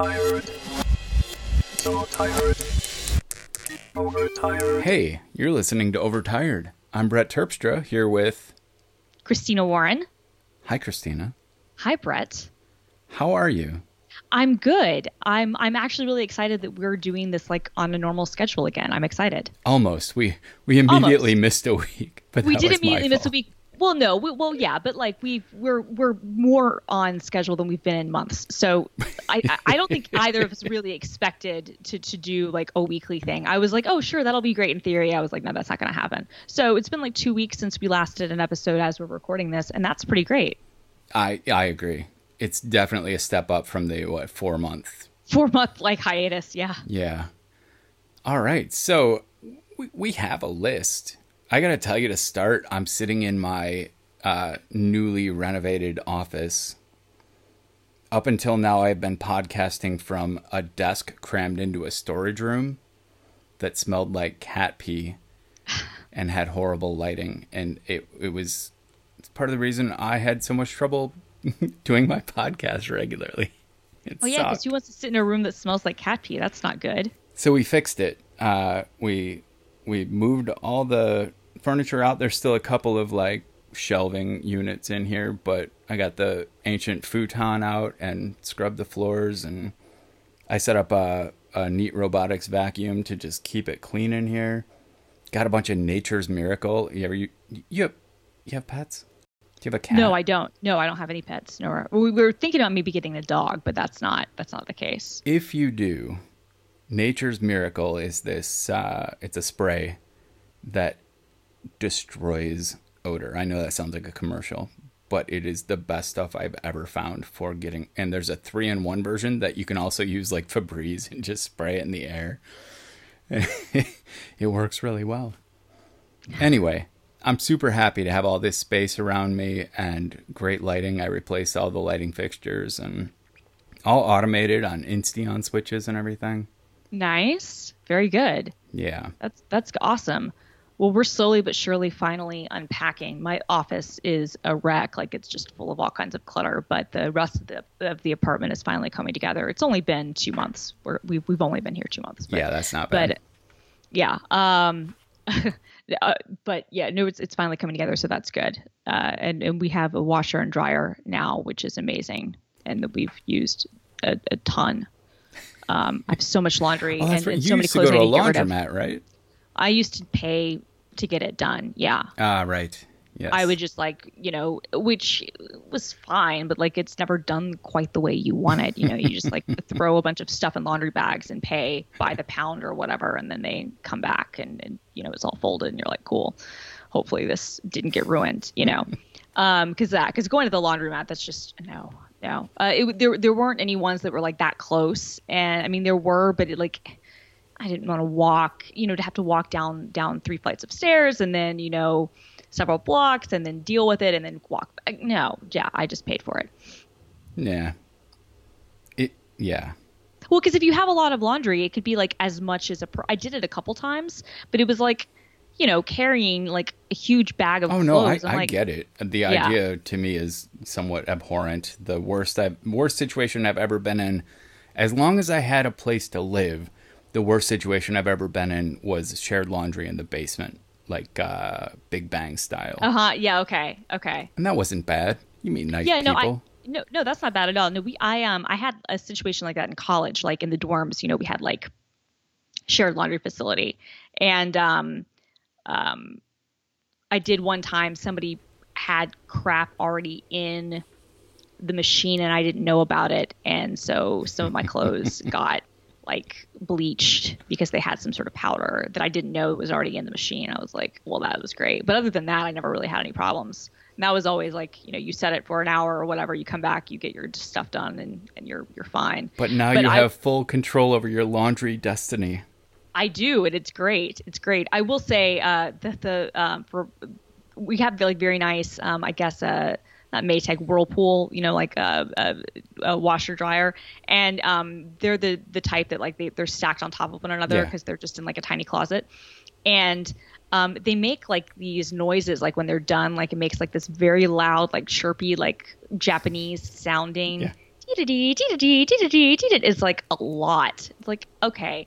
Overtired. So tired. Overtired. Hey, you're listening to Overtired. I'm Brett Terpstra here with. Christina Warren. Hi, Christina. Hi, Brett. How are you? I'm good. I'm I'm actually really excited that we're doing this like on a normal schedule again. I'm excited. Almost. We we immediately missed a week, but we did immediately miss a week. Well, no, we, well, yeah, but like we we're we're more on schedule than we've been in months. So I I- I don't think either of us really expected to to do like a weekly thing. I was like, oh sure, that'll be great in theory. I was like, no, that's not going to happen. So it's been like two weeks since we last did an episode as we're recording this, and that's pretty great. I I agree. It's definitely a step up from the what four month. Four month like hiatus, yeah. Yeah. All right. So we we have a list. I gotta tell you to start. I'm sitting in my uh, newly renovated office. Up until now, I've been podcasting from a desk crammed into a storage room that smelled like cat pee and had horrible lighting. And it it was it's part of the reason I had so much trouble doing my podcast regularly. It Oh yeah, because who wants to sit in a room that smells like cat pee? That's not good. So we fixed it. Uh, we we moved all the furniture out. There's still a couple of like shelving units in here, but I got the ancient futon out and scrubbed the floors, and I set up a, a Neato Robotics vacuum to just keep it clean in here. Got a bunch of Nature's Miracle. You ever you you have, you have pets? Do you have a cat? No, I don't. No, I don't have any pets. No, we were thinking about maybe getting a dog, but that's not that's not the case. if you do, Nature's Miracle is this uh, it's a spray that destroys odor. I know that sounds like a commercial, but it is the best stuff I've ever found for getting and there's a 3 in 1 version that you can also use like Febreze and just spray it in the air. it works really well. Anyway, I'm super happy to have all this space around me and great lighting. I replaced all the lighting fixtures and all automated on Insteon switches and everything. Nice, very good. Yeah. That's that's awesome. Well, we're slowly but surely finally unpacking. My office is a wreck, like it's just full of all kinds of clutter. But the rest of the of the apartment is finally coming together. It's only been two months. We're, we've we've only been here two months. But, yeah, that's not bad. but yeah um uh, but yeah no it's, it's finally coming together so that's good uh and, and we have a washer and dryer now which is amazing and that we've used a, a ton um i have so much laundry oh, and, right. and You so many used to clothes go to I a need to get rid of. laundromat, right? i used to pay to get it done yeah Ah, right. Yes. I would just like, you know, which was fine, but like it's never done quite the way you want it. You know, you just like throw a bunch of stuff in laundry bags and pay by the pound or whatever, and then they come back and, and you know it's all folded, and you're like, cool. Hopefully this didn't get ruined, you know, um, because that because going to the laundromat that's just no, no. Uh, it, there there weren't any ones that were like that close, and I mean there were, but it like. I didn't want to walk, you know, to have to walk down down three flights of stairs and then, you know, several blocks and then deal with it and then walk back. No, yeah, I just paid for it. Yeah. It. Yeah. Well, because if you have a lot of laundry, it could be like as much as a. Pro- I did it a couple times, but it was like, you know, carrying like a huge bag of Oh no, I, I like, get it. The Yeah. idea to me is somewhat abhorrent. The worst I've, worst situation I've ever been in. As long as I had a place to live, the worst situation I've ever been in was shared laundry in the basement, like uh, Big Bang style. Uh huh. Yeah. Okay. Okay. And that wasn't bad. You mean nice Yeah. No. people. I. No, no, that's not bad at all. No, we, I, um, I had a situation like that in college, like in the dorms. You know, we had like shared laundry facility, and um, um, I did one time. Somebody had crap already in the machine, and I didn't know about it, and so some of my clothes got like bleached because they had some sort of powder that I didn't know was already in the machine. I was like, well, that was great. But other than that, I never really had any problems. And that was always like, you know, you set it for an hour or whatever, you come back, you get your stuff done and, and you're you're fine. But now But you I- have full control over your laundry destiny. I do, and it's great. It's great. I will say uh, that the um, for we have like very nice, um, I guess, uh, not Maytag Whirlpool, you know, like a, a, a washer dryer, and um, they're the the type that like they they're stacked on top of one another Yeah. because they're just in like a tiny closet, and um, they make like these noises like when they're done, like it makes like this very loud, like chirpy, like Japanese sounding. Yeah. is like a lot. It's like okay,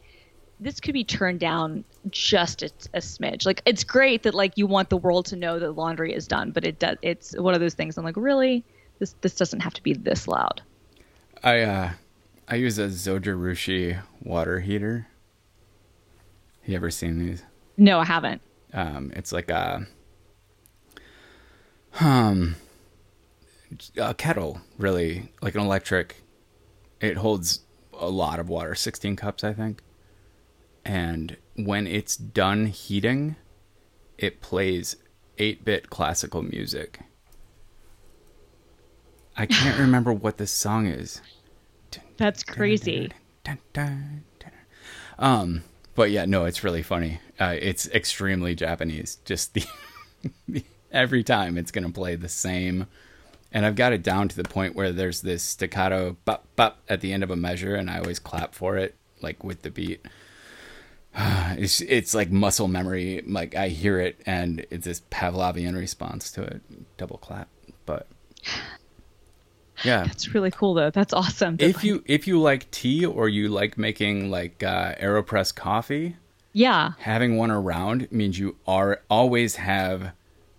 this could be turned down just a, a smidge. Like it's great that like you want the world to know that laundry is done, but it does. It's one of those things. I'm like, really, this this doesn't have to be this loud. I uh, I use a Zojirushi water heater. You ever seen these? No, I haven't. Um, it's like a um a kettle, really, like an electric. It holds a lot of water, sixteen cups, I think. And when it's done heating, it plays eight-bit classical music. I can't remember what the song is. That's crazy. Um, but yeah, no, it's really funny. Uh, it's extremely Japanese. Just the, the every time it's gonna play the same, and I've got it down to the point where there's this staccato bop bop at the end of a measure, and I always clap for it, like with the beat. It's it's like muscle memory. Like I hear it, and it's this Pavlovian response to it. Double clap, but yeah, That's really cool though. That's awesome. If like- you if you like tea or you like making like uh, aeropress coffee yeah, having one around means you are always have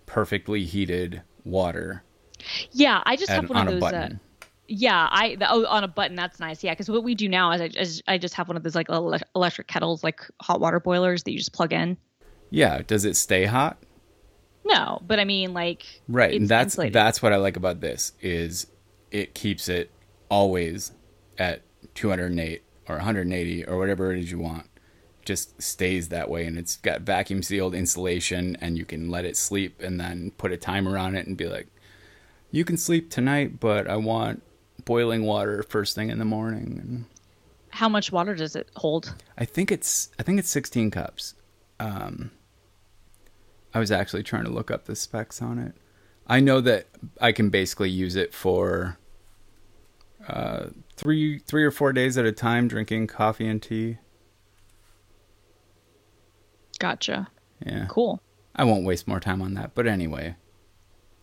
perfectly heated water yeah, I just at, have one on of a those. Uh, button yeah, I the, oh, on a button. That's nice. Yeah, because what we do now is I just, I just have one of those like electric kettles, like hot water boilers that you just plug in. yeah does it stay hot No, but I mean like right and that's insulated. that's what i like about this is it keeps it always at 208 or 180 or whatever it is you want just stays that way and it's got vacuum sealed insulation and you can let it sleep and then put a timer on it and be like you can sleep tonight but i want boiling water first thing in the morning How much water does it hold? i think it's i think it's 16 cups um i was actually trying to look up the specs on it i know that i can basically use it for uh three three or four days at a time drinking coffee and tea Gotcha. yeah Cool. I won't waste more time on that. But anyway,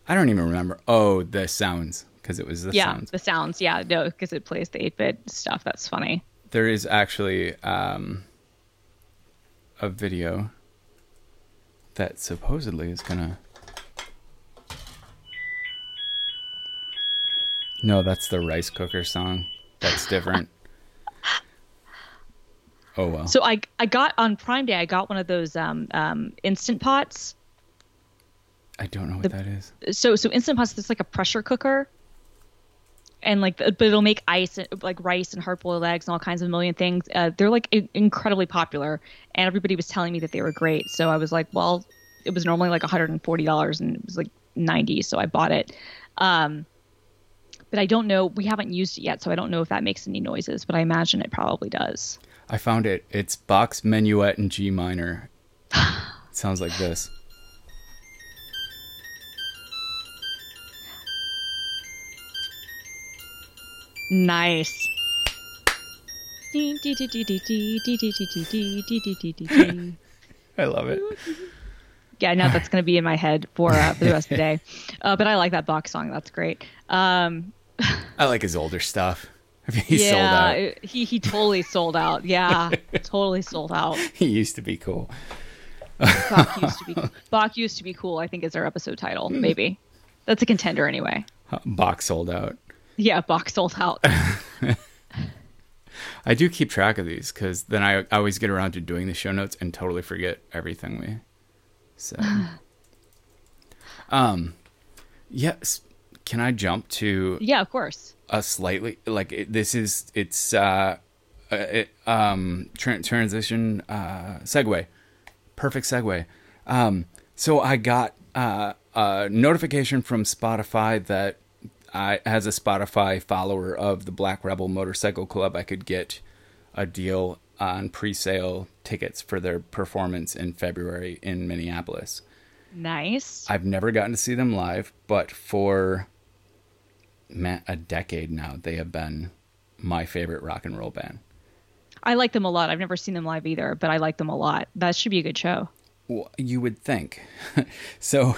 I don't even remember. Oh, the sounds because it was the yeah, sounds. the sounds. Yeah, no, because it plays the eight bit stuff. That's funny. There is actually um, a video that supposedly is gonna. No, that's the rice cooker song. That's different. oh well. So I I got on Prime Day. I got one of those um um instant pots. I don't know what that is. So so instant pots. It's like a pressure cooker. And like, but it'll make ice, like rice and hard boiled eggs and all kinds of million things. Uh, they're like incredibly popular, and everybody was telling me that they were great. So I was like, well, it was normally like $140 and it was like 90, so I bought it. Um, but I don't know. We haven't used it yet, so I don't know if that makes any noises. But I imagine it probably does. I found it. It's Bach's Minuet in G minor. Sounds like this. Dee. I love it. Yeah, now that's going to be in my head for uh, for the rest of the day. Uh, but I like that Bach song. That's great. Um, I like his older stuff. He sold yeah, out. he he totally sold out. Yeah, totally sold out. He used to be cool. Bach used to be Bach used to be cool. I think is our episode title. Maybe that's a contender anyway. Bach sold out. Yeah, Bach sold out. I do keep track of these because then I, I always get around to doing the show notes and totally forget everything we said. um, yes. Can I jump to Yeah, of course. a slightly like it, this is it's uh, uh it, um tra- transition uh segue perfect segue um so i got uh a notification from spotify that i as a spotify follower of the black rebel motorcycle club i could get a deal on pre-sale tickets for their performance in february in minneapolis Nice. I've never gotten to see them live, but for man, a decade now, they have been my favorite rock and roll band. I like them a lot. I've never seen them live either, but I like them a lot. That should be a good show. Well, you would think. so,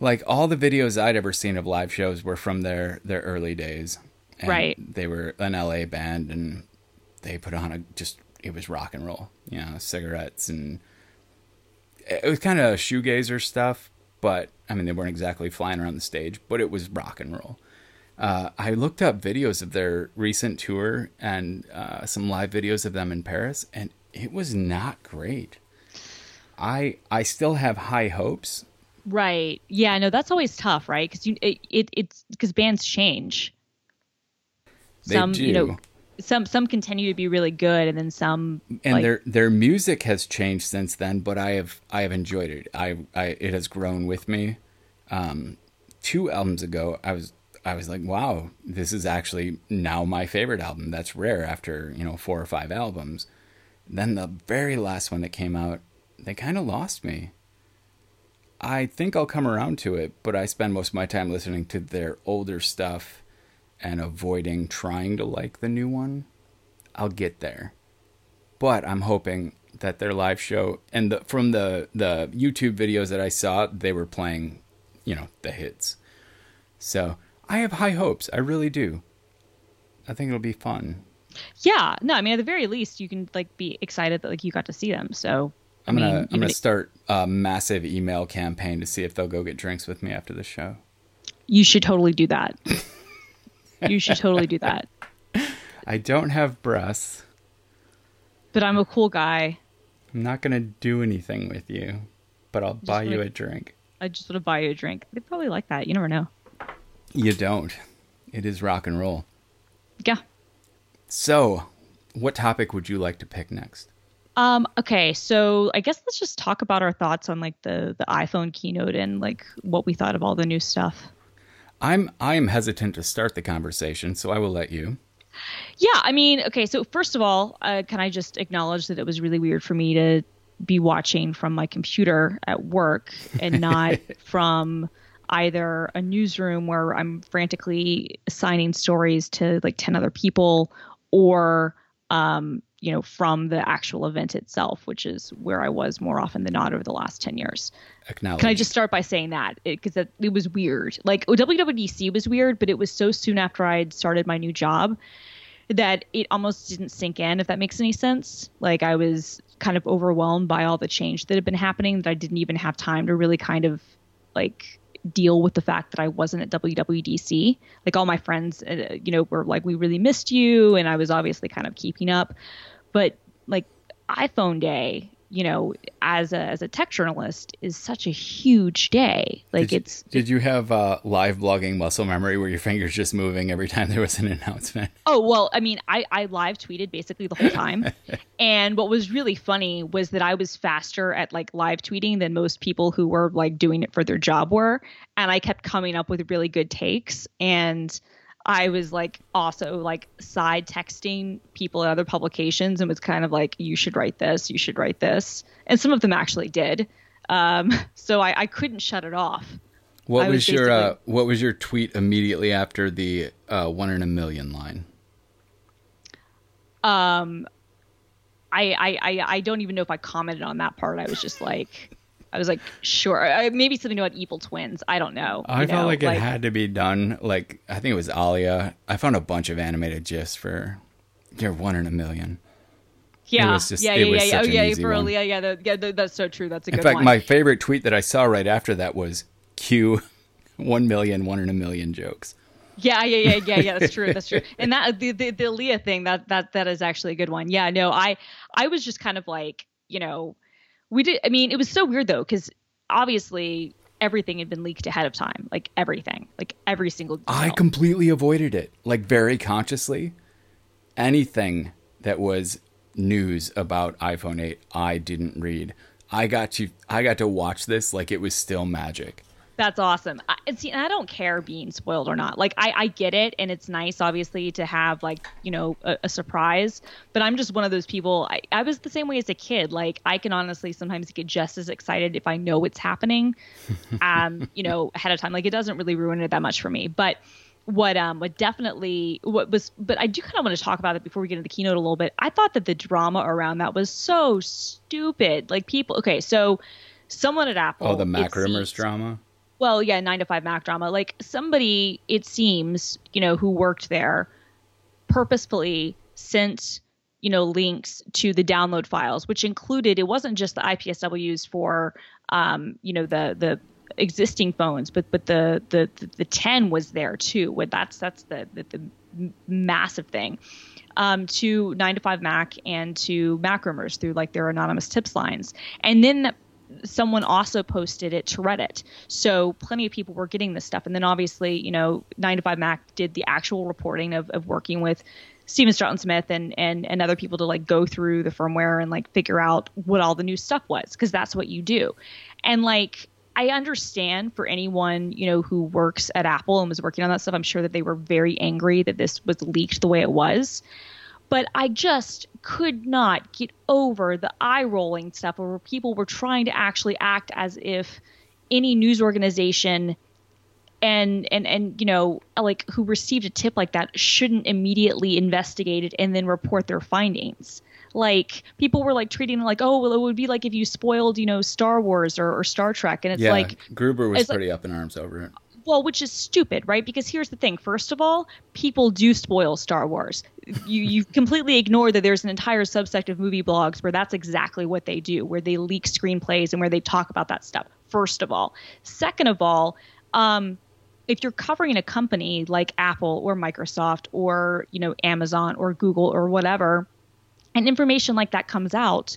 like all the videos I'd ever seen of live shows were from their their early days, And Right. They were an LA band and they put on a just it was rock and roll, you know, cigarettes and it was kind of shoegazer stuff, but I mean they weren't exactly flying around the stage, but it was rock and roll. Uh, I looked up videos of their recent tour and uh, some live videos of them in Paris, and it was not great. I I still have high hopes. Right. Yeah. No, that's always tough, right? Because you it, it it's because bands change. They some do. you know some some continue to be really good, and then some and like, their their music has changed since then but i have i have enjoyed it i, I it has grown with me um two albums ago i was i was like wow this is actually now my favorite album that's rare after you know four or five albums then the very last one that came out they kind of lost me i think i'll come around to it but i spend most of my time listening to their older stuff and avoiding trying to like the new one i'll get there but I'm hoping that their live show and the, from the the YouTube videos that I saw, they were playing, you know, the hits. So I have high hopes. I really do. I think it'll be fun. yeah. No, I mean at the very least you can like be excited that like you got to see them. So I I'm gonna mean, I'm gonna start a massive email campaign to see if they'll go get drinks with me after the show. you should totally do that. you should totally do that. I don't have breasts. But I'm a cool guy. I'm not gonna do anything with you, but I'll buy you a drink. I just want to buy you a drink. They probably like that. You never know. You don't. It is rock and roll. Yeah. So, what topic would you like to pick next? Um, okay, so I guess let's just talk about our thoughts on like the the iPhone keynote and like what we thought of all the new stuff. I'm I am hesitant to start the conversation, so I will let you. Yeah, I mean, okay, so first of all, uh, can I just acknowledge that it was really weird for me to be watching from my computer at work and not from either a newsroom where I'm frantically assigning stories to like 10 other people or um, you know, from the actual event itself, which is where I was more often than not over the last 10 years. Acknowledge. Can I just start by saying that because it, it was weird. Like WWDC was weird, but it was so soon after I had started my new job that it almost didn't sink in. If that makes any sense. Like I was kind of overwhelmed by all the change that had been happening that I didn't even have time to really kind of like deal with the fact that I wasn't at WWDC. Like all my friends, uh, you know, were like, "We really missed you," and I was obviously kind of keeping up. But like iPhone Day, you know, as a as a tech journalist, is such a huge day. Like did you, it's Did you have uh, live blogging muscle memory where your fingers just moving every time there was an announcement? Oh well, I mean, I I live tweeted basically the whole time, and what was really funny was that I was faster at like live tweeting than most people who were like doing it for their job were, and I kept coming up with really good takes, and I was like also like side texting people at other publications, and was kind of like, you should write this, you should write this, and some of them actually did, um, so I, I couldn't shut it off. What I was, was your uh, What was your tweet immediately after the uh, one in a million line? um I, I i i don't even know if i commented on that part i was just like i was like sure I, maybe something about evil twins i don't know I felt know, like it had to be done. Like I think it was Aaliyah. I found a bunch of animated gifs for your one in a million. yeah it was just- yeah it yeah was yeah such oh yeah easy for one. yeah yeah, the, yeah the, that's so true that's a In good In fact, one my favorite tweet that I saw right after that was Q one million one in a million jokes. Yeah, yeah, yeah, yeah, yeah. That's true. That's true. And that the the, the Leah thing that that that is actually a good one. Yeah, no, I I was just kind of like you know, we did. I mean, it was so weird though because obviously everything had been leaked ahead of time, like everything, like every single. I completely avoided it, like very consciously. Anything that was news about iPhone 8, I didn't read. I got to I got to watch this like it was still magic. That's awesome. I, and see, I don't care being spoiled or not. Like, I, I get it, and it's nice, obviously, to have like you know a, a surprise. But I'm just one of those people. I, I was the same way as a kid. Like, I can honestly sometimes get just as excited if I know what's happening, um, you know, ahead of time. Like, it doesn't really ruin it that much for me. But what um what definitely what was but I do kind of want to talk about it before we get into the keynote a little bit. I thought that the drama around that was so stupid. Like people okay, so someone at Apple Oh, the Mac rumors drama. Well, yeah, nine to five Mac drama. Like somebody, it seems, you know, who worked there purposefully sent, you know, links to the download files, which included it wasn't just the IPSWs for, um, you know, the the existing phones, but but the the the, 10 was there too. With that's that's the the, the massive thing. Um, to nine to five Mac and to Mac rumors through like their anonymous tips lines, and then someone also posted it to Reddit. So plenty of people were getting this stuff. And then obviously, you know, 9 to 5 Mac did the actual reporting of, of working with Steven Troughton-Smith and, and, and other people to like go through the firmware and like figure out what all the new stuff was, because that's what you do. And like, I understand for anyone, you know, who works at Apple and was working on that stuff, I'm sure that they were very angry that this was leaked the way it was. But I just could not get over the eye rolling stuff where people were trying to actually act as if any news organization and and and you know like who received a tip like that shouldn't immediately investigate it and then report their findings. Like people were like treating it like oh well it would be like if you spoiled you know star wars or, or star trek and it's yeah, like gruber was pretty like, up in arms over it well, which is stupid, right? Because here's the thing. First of all, people do spoil Star Wars. You you completely ignore that there's an entire subsect of movie blogs where that's exactly what they do, where they leak screenplays and where they talk about that stuff. First of all, second of all, um, if you're covering a company like Apple or Microsoft or you know Amazon or Google or whatever, and information like that comes out,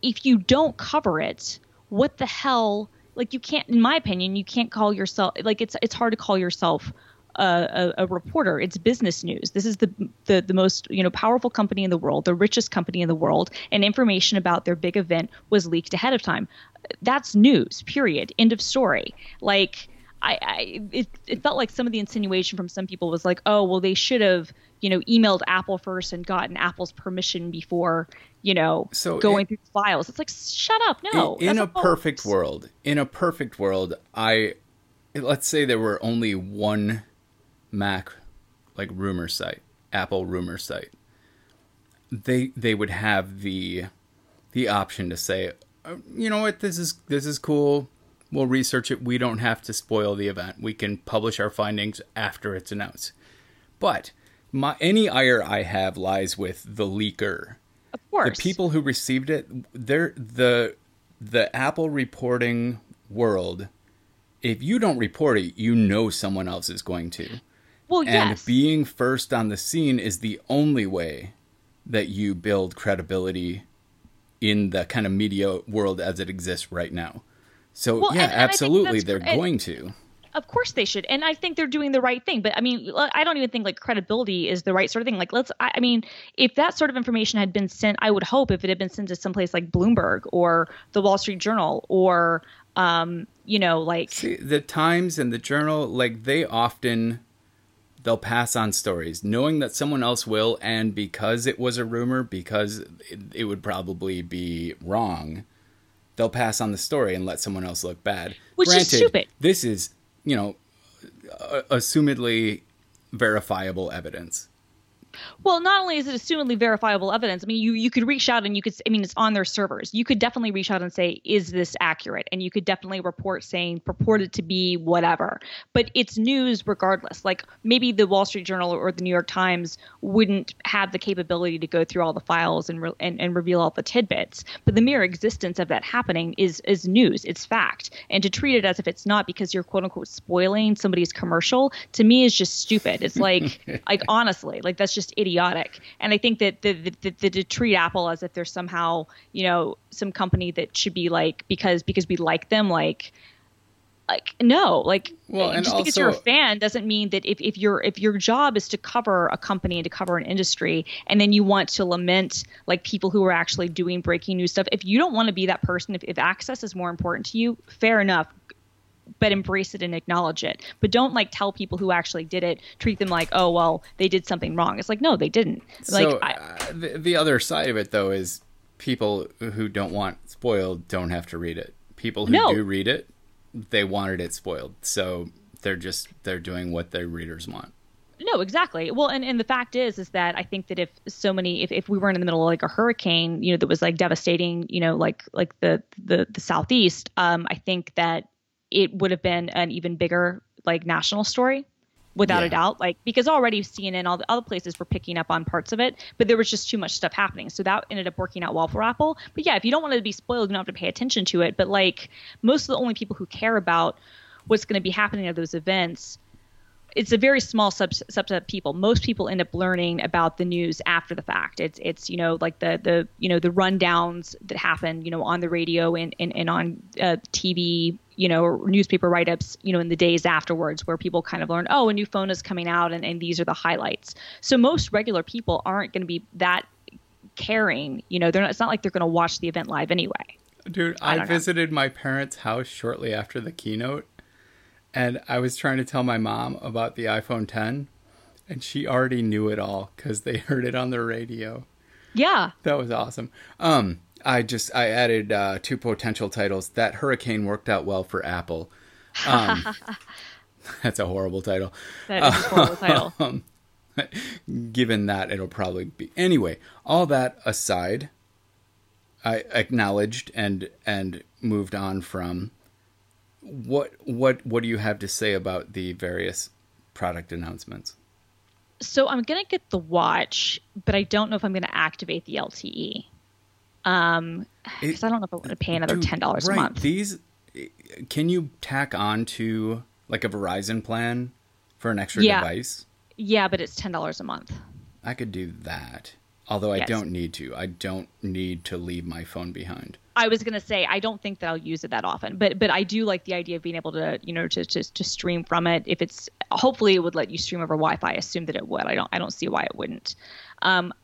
if you don't cover it, what the hell? Like you can't in my opinion you can't call yourself like it's it's hard to call yourself a, a, reporter. It's business news. This is the, the the most you know powerful company in the world the richest company in the world and information about their big event was leaked ahead of time. That's news period. End of story. Like I, I it, it felt like some of the insinuation from some people was like oh well they should have you know emailed apple first and gotten apple's permission before you know, so going through the files. It's like, shut up. No. In, in a perfect world, in a perfect world, I let's say there were only one Mac like rumor site, Apple rumor site. They they would have the the option to say, oh, you know what, this is this is cool. We'll research it. We don't have to spoil the event. We can publish our findings after it's announced. But my any ire I have lies with the leaker of course. The people who received it, they're the the Apple reporting world. If you don't report it, you know someone else is going to. Well, and yes. being first on the scene is the only way that you build credibility in the kind of media world as it exists right now. So well, yeah, and, and absolutely, they're going to of course they should and i think they're doing the right thing but i mean i don't even think like credibility is the right sort of thing like let's i, I mean if that sort of information had been sent i would hope if it had been sent to someplace like bloomberg or the wall street journal or um you know like See, the times and the journal like they often they'll pass on stories knowing that someone else will and because it was a rumor because it, it would probably be wrong they'll pass on the story and let someone else look bad. Which Granted, is stupid. this is you know, uh, assumedly verifiable evidence. Well, not only is it assumedly verifiable evidence, I mean, you you could reach out and you could, I mean, it's on their servers. You could definitely reach out and say, is this accurate? And you could definitely report saying purported to be whatever. But it's news regardless. Like maybe the Wall Street Journal or the New York Times wouldn't have the capability to go through all the files and re- and, and reveal all the tidbits. But the mere existence of that happening is is news. It's fact. And to treat it as if it's not because you're quote unquote spoiling somebody's commercial to me is just stupid. It's like like honestly, like that's just just idiotic. And I think that the, the, the, the to treat Apple as if they're somehow, you know, some company that should be like because because we like them, like like no like well, just also, because you're a fan doesn't mean that if, if your if your job is to cover a company and to cover an industry and then you want to lament like people who are actually doing breaking news stuff if you don't want to be that person if, if access is more important to you fair enough but embrace it and acknowledge it. But don't like tell people who actually did it, treat them like, oh well, they did something wrong. It's like no, they didn't. Like so, uh, the, the other side of it though is people who don't want spoiled don't have to read it. People who no. do read it, they wanted it spoiled. So they're just they're doing what their readers want. No, exactly. Well, and, and the fact is, is that I think that if so many, if, if we weren't in the middle of like a hurricane, you know, that was like devastating, you know, like like the the the southeast, um, I think that it would have been an even bigger like national story without Yeah. a doubt like because already CNN all the other places were picking up on parts of it but there was just too much stuff happening so that ended up working out well for Apple but yeah if you don't want to be spoiled you don't have to pay attention to it but like most of the only people who care about what's going to be happening at those events it's a very small sub- subset of people. Most people end up learning about the news after the fact. It's it's you know like the the you know the rundowns that happen you know on the radio and and, and on uh, TV you know newspaper write ups you know in the days afterwards where people kind of learn oh a new phone is coming out and, and these are the highlights. So most regular people aren't going to be that caring. You know they're not, it's not like they're going to watch the event live anyway. Dude, I I, don't know. visited my parents' house shortly after the keynote, and I was trying to tell my mom about the iPhone 10, and she already knew it all because they heard it on the radio. Yeah. That was awesome. Um, I just I added uh, two potential titles. That hurricane worked out well for Apple. Um, that's a horrible title. That is a horrible title. Um, given that it'll probably be anyway. All that aside, I acknowledged and and moved on from what what what do you have to say about the various product announcements? So I'm gonna get the watch, but I don't know if I'm gonna activate the LTE. Um, because I don't know if I want to pay another ten dollars right, a month. These can you tack on to like a Verizon plan for an extra Yeah. device? yeah, but it's ten dollars a month. I could do that. Although I don't need to. I don't need to leave my phone behind. I was gonna say I don't think that I'll use it that often, but but I do like the idea of being able to you know to to, to stream from it. If it's hopefully it would let you stream over Wi-Fi. I assume that it would. I don't I don't see why it wouldn't. Um,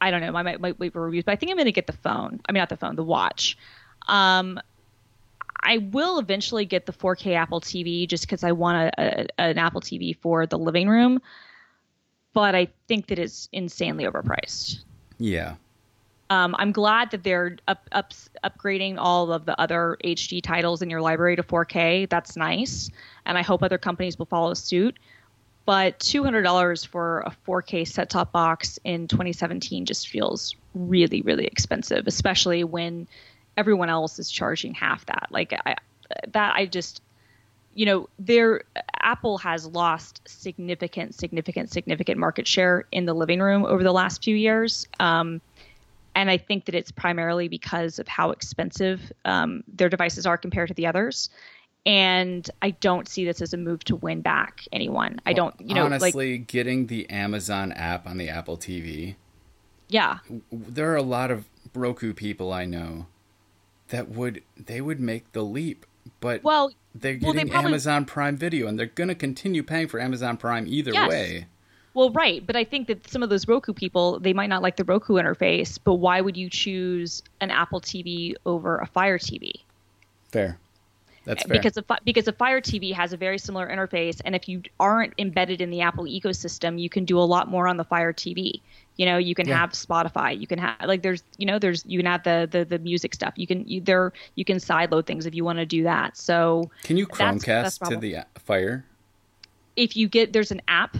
I don't know. I might, might wait for reviews, but I think I'm gonna get the phone. I mean not the phone, the watch. Um, I will eventually get the 4K Apple TV just because I want a, a, an Apple TV for the living room, but I think that it's insanely overpriced. Yeah. Um, I'm glad that they're up, up, upgrading all of the other HD titles in your library to 4K. That's nice, and I hope other companies will follow suit. But $200 for a 4K set-top box in 2017 just feels really, really expensive, especially when everyone else is charging half that. Like I, that, I just, you know, there Apple has lost significant, significant, significant market share in the living room over the last few years. Um, and I think that it's primarily because of how expensive um, their devices are compared to the others. And I don't see this as a move to win back anyone. I don't, you know, like honestly, getting the Amazon app on the Apple TV, yeah, there are a lot of Roku people I know that would they would make the leap, but well, they're well, they getting probably- Amazon Prime Video, and they're going to continue paying for Amazon Prime either Yes. way. Well, right, but I think that some of those Roku people, they might not like the Roku interface, but why would you choose an Apple TV over a Fire TV? Fair. That's fair. Because a because a Fire TV has a very similar interface, and if you aren't embedded in the Apple ecosystem, you can do a lot more on the Fire TV. You know, you can Yeah. have Spotify, you can have like there's you know there's you can have the the, the music stuff. You can you, there you can sideload things if you want to do that. So Can you that's- that's Chromecast to the Fire? if you get there's an app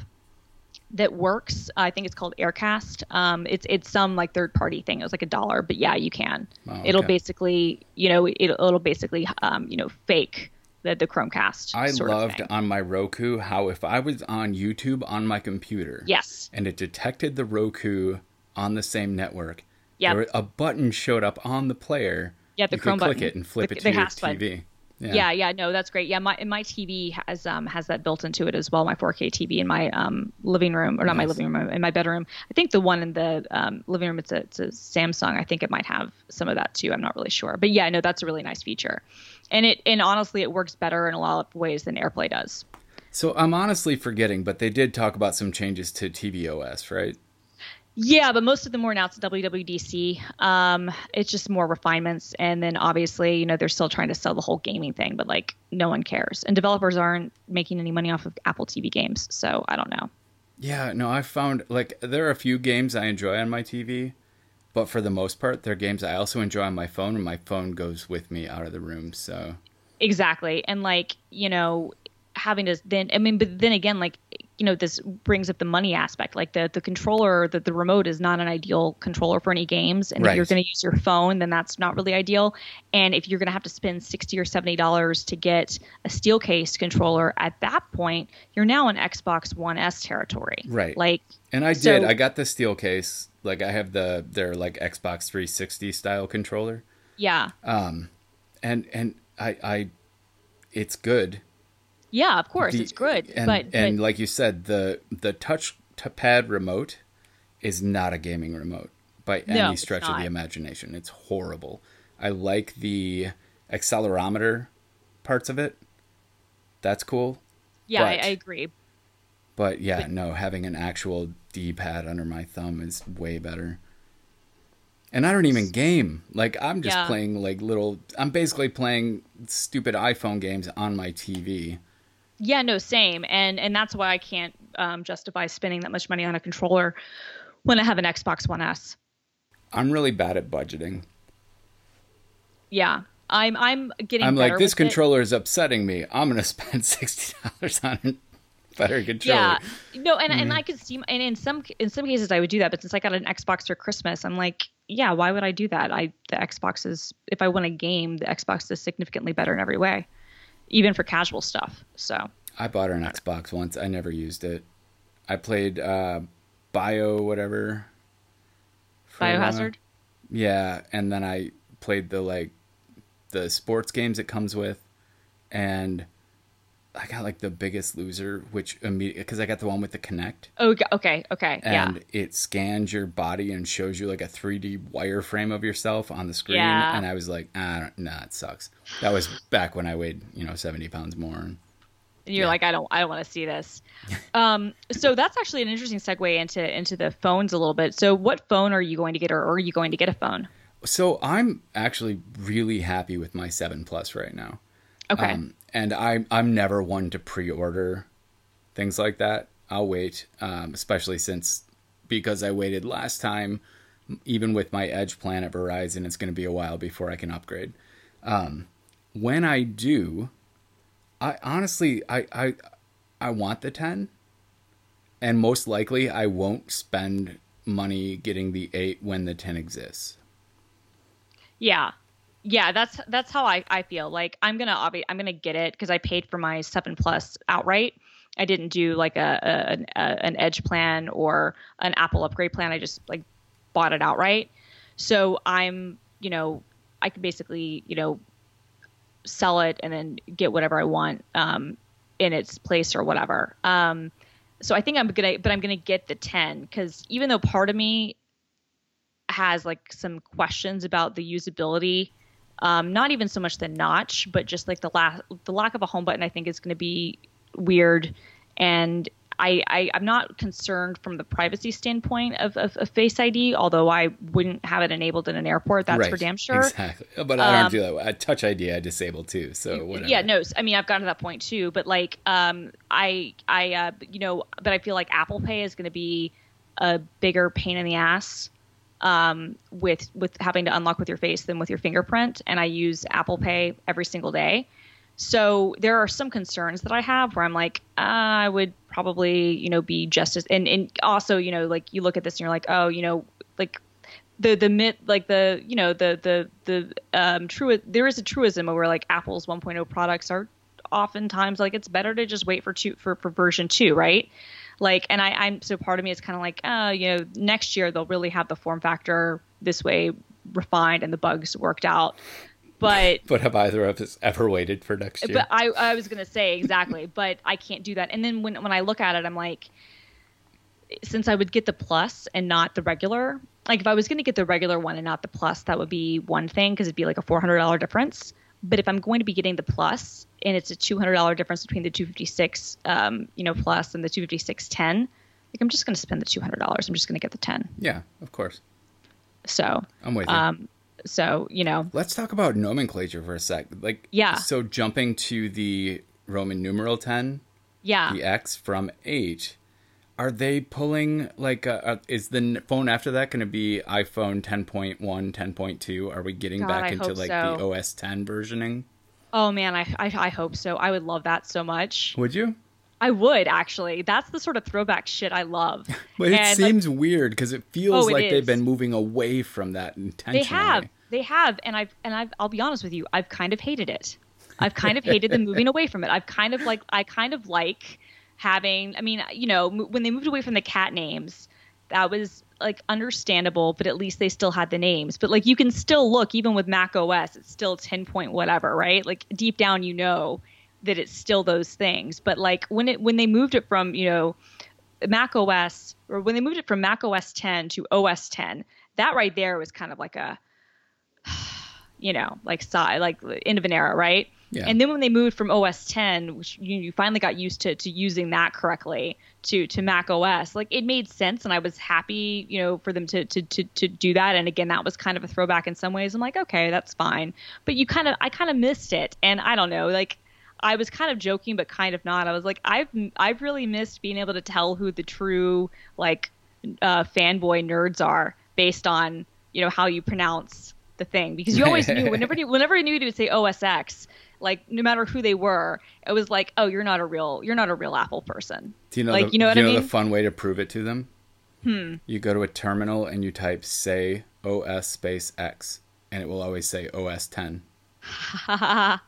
that works. I think it's called Aircast. Um, it's it's some like third party thing. It was like a dollar, but yeah, you can. Oh, It'll basically, you know, it'll, it'll basically, um, you know, fake the the Chromecast. I sort of loved on my Roku how if I was on YouTube on my computer, Yes. and it detected the Roku on the same network, there- a button showed up on the player. Yeah, the you Chrome could click button. it and flip The- it to the your TV. button. Yeah. yeah, no, that's great. Yeah, my my TV has um has that built into it as well. My 4K TV in my um living room or not my living room in my bedroom. I think the one in the um, living room it's a it's a Samsung. I think it might have some of that too. I'm not really sure, but yeah, no, that's a really nice feature. And it and honestly, it works better in a lot of ways than AirPlay does. So I'm honestly forgetting, but they did talk about some changes to tvOS, right? Yeah, but most of them were announced at WWDC. Um, it's just more refinements, and then obviously, you know, they're still trying to sell the whole gaming thing, but like no one cares, and developers aren't making any money off of Apple TV games, so I don't know. Yeah, no, I found like there are a few games I enjoy on my TV, but for the most part, they're games I also enjoy on my phone, and my phone goes with me out of the room. So Exactly. And like, you know, having to then I mean, but then again, like you know this brings up the money aspect. Like the the controller, the the remote is not an ideal controller for any games, and Right. if you're going to use your phone, then that's not really ideal. And if you're going to have to spend sixty or seventy dollars to get a steel case controller, at that point, you're now in Xbox One S territory. Right. Like And I So- did. I got the steel case. Like I have the their like Xbox 360 style controller. yeah, Um and and I I it's good. Yeah, of course The- it's good, And but, and but like you said, the the touch to pad remote is not a gaming remote by No, any stretch of the imagination. It's horrible. I like the accelerometer parts of it. That's cool. yeah, I, but- I agree. But yeah, no, having an actual D pad under my thumb is way better. And I don't even game. Like I'm just Yeah. playing like little I'm basically playing stupid iPhone games on my TV. Yeah, no, same, and and that's why I can't um, justify spending that much money on a controller when I have an Xbox One S. I'm really bad at budgeting. Yeah, I'm I'm getting. I'm like this controller is upsetting me. I'm going to spend $60 on a better controller. Yeah, no, and Mm-hmm. and I could see, and in some in some cases I would do that, but since I got an Xbox for Christmas, I'm like, yeah, why would I do that? I the Xbox is if I want a game, the Xbox is significantly better in every way, even for casual stuff. So I bought her an Xbox once. I never used it. I played uh Bio whatever. Biohazard. Yeah, and then I played the like the sports games it comes with, and I got like the Biggest Loser, which immediately because I got the one with the Kinect, Oh, okay, okay, okay, yeah. and it scans your body and shows you like a 3D wireframe of yourself on the screen, Yeah. and I was like, ah, nah, it sucks. That was back when I weighed you know 70 pounds more. And And you're Yeah. like, I don't, I don't want to see this. um, so that's actually an interesting segue into into the phones a little bit. So, what phone are you going to get, or are you going to get a phone? So I'm actually really happy with my seven plus right now. Okay, Um, and I'm I'm never one to pre-order things like that. I'll wait, um, especially since because I waited last time. Even with my Edge plan at Verizon, it's going to be a while before I can upgrade. Um, when I do, I honestly I I I want the ten, and most likely I won't spend money getting the eight when the ten exists. yeah, yeah. That's that's how I, I feel. Like I'm gonna obvi- I'm gonna get it because I paid for my seven plus outright. I didn't do like a, a, an- a an Edge plan or an Apple upgrade plan. I just like bought it outright. So I'm you know I can basically you know sell it and then get whatever I want um, in its place or whatever. Um, so I think I'm gonna, but I'm gonna get the 10 because even though part of me has like some questions about the usability, um, not even so much the notch, but just like the la- the lack of a home button, I think is gonna be weird. And I, I I'm not concerned from the privacy standpoint of, of, of Face ID, although I wouldn't have it enabled in an airport. That's for damn sure. Exactly. But I don't Um, do that. I Touch ID I disable too. So whatever. Yeah, no. I mean, I've gotten to that point too, but like, um, I, I, uh, you know, but I feel like Apple Pay is going to be a bigger pain in the ass, um, with with having to unlock with your face than with your fingerprint, and I use Apple Pay every single day. So there are some concerns that I have where I'm like, uh, I would probably, you know, be just as, and, and also, you know, like you look at this and you're like, oh, you know, like the the myth like the you know the the the um true there is a truism where like apple's 1.0 products are oftentimes like it's better to just wait for two for, for version two right like and i i'm so part of me is kind of like oh you know next year they'll really have the form factor this way refined and the bugs worked out but But have either of us ever waited for next year? but I, I was gonna say exactly, but I can't do that. And then when when I look at it, I'm like, since I would get the plus and not the regular, like if I was gonna get the regular one and not the plus, that would be one thing because it'd be like a four hundred dollar difference. But if I'm going to be getting the plus and it's a two hundred dollar difference between the two fifty six, um, you know, plus and the two fifty six ten, like I'm just gonna spend the two hundred dollars. I'm just gonna get the ten. yeah, of course. So, I'm with you. um, so you know, Let's talk about nomenclature for a sec. Like, Yeah. So jumping to the Roman numeral ten, yeah. the X from eight, are they pulling like? Uh, uh, is the phone after that going to be iPhone 10.1, 10.2? Are we getting God, back I into like so. the OS 10 versioning? Oh man, I, I I hope so. I would love that so much. Would you? I would actually. That's the sort of throwback shit I love. But it And, like, seems weird because it feels Oh, it like they've been moving away from that intentionally. they have, they have, and I've and I've. I'll be honest with you. I've kind of hated it. I've kind of hated them moving away from it. I've kind of like. I kind of like having. I mean, you know, m- when they moved away from the cat names, that was like understandable. But at least they still had the names. But like, you can still look even with Mac OS. It's still ten point whatever, right? Like deep down, you know that it's still those things. But like when it when they moved it from you know Mac OS or when they moved it from Mac OS 10 to OS 10, that right there was kind of like a, you know, like like end of an era, right? Yeah. And then when they moved from OS 10, which you, you finally got used to to using that correctly to to Mac OS, like it made sense, and I was happy, you know, for them to to to to do that. And again, that was kind of a throwback in some ways. I'm like, okay, that's fine. But you kind of, I kind of missed it, and I don't know, like. I was kind of joking, but kind of not. I was like, I've I've really missed being able to tell who the true like uh, fanboy nerds are based on you know how you pronounce the thing because you always knew whenever you whenever you knew to say OSX, like no matter who they were, it was like, oh, you're not a real you're not a real Apple person. Do you know like the, you know what do I you know mean? the fun way to prove it to them? Hmm. You go to a terminal and you type say OS space X, and it will always say OS 10.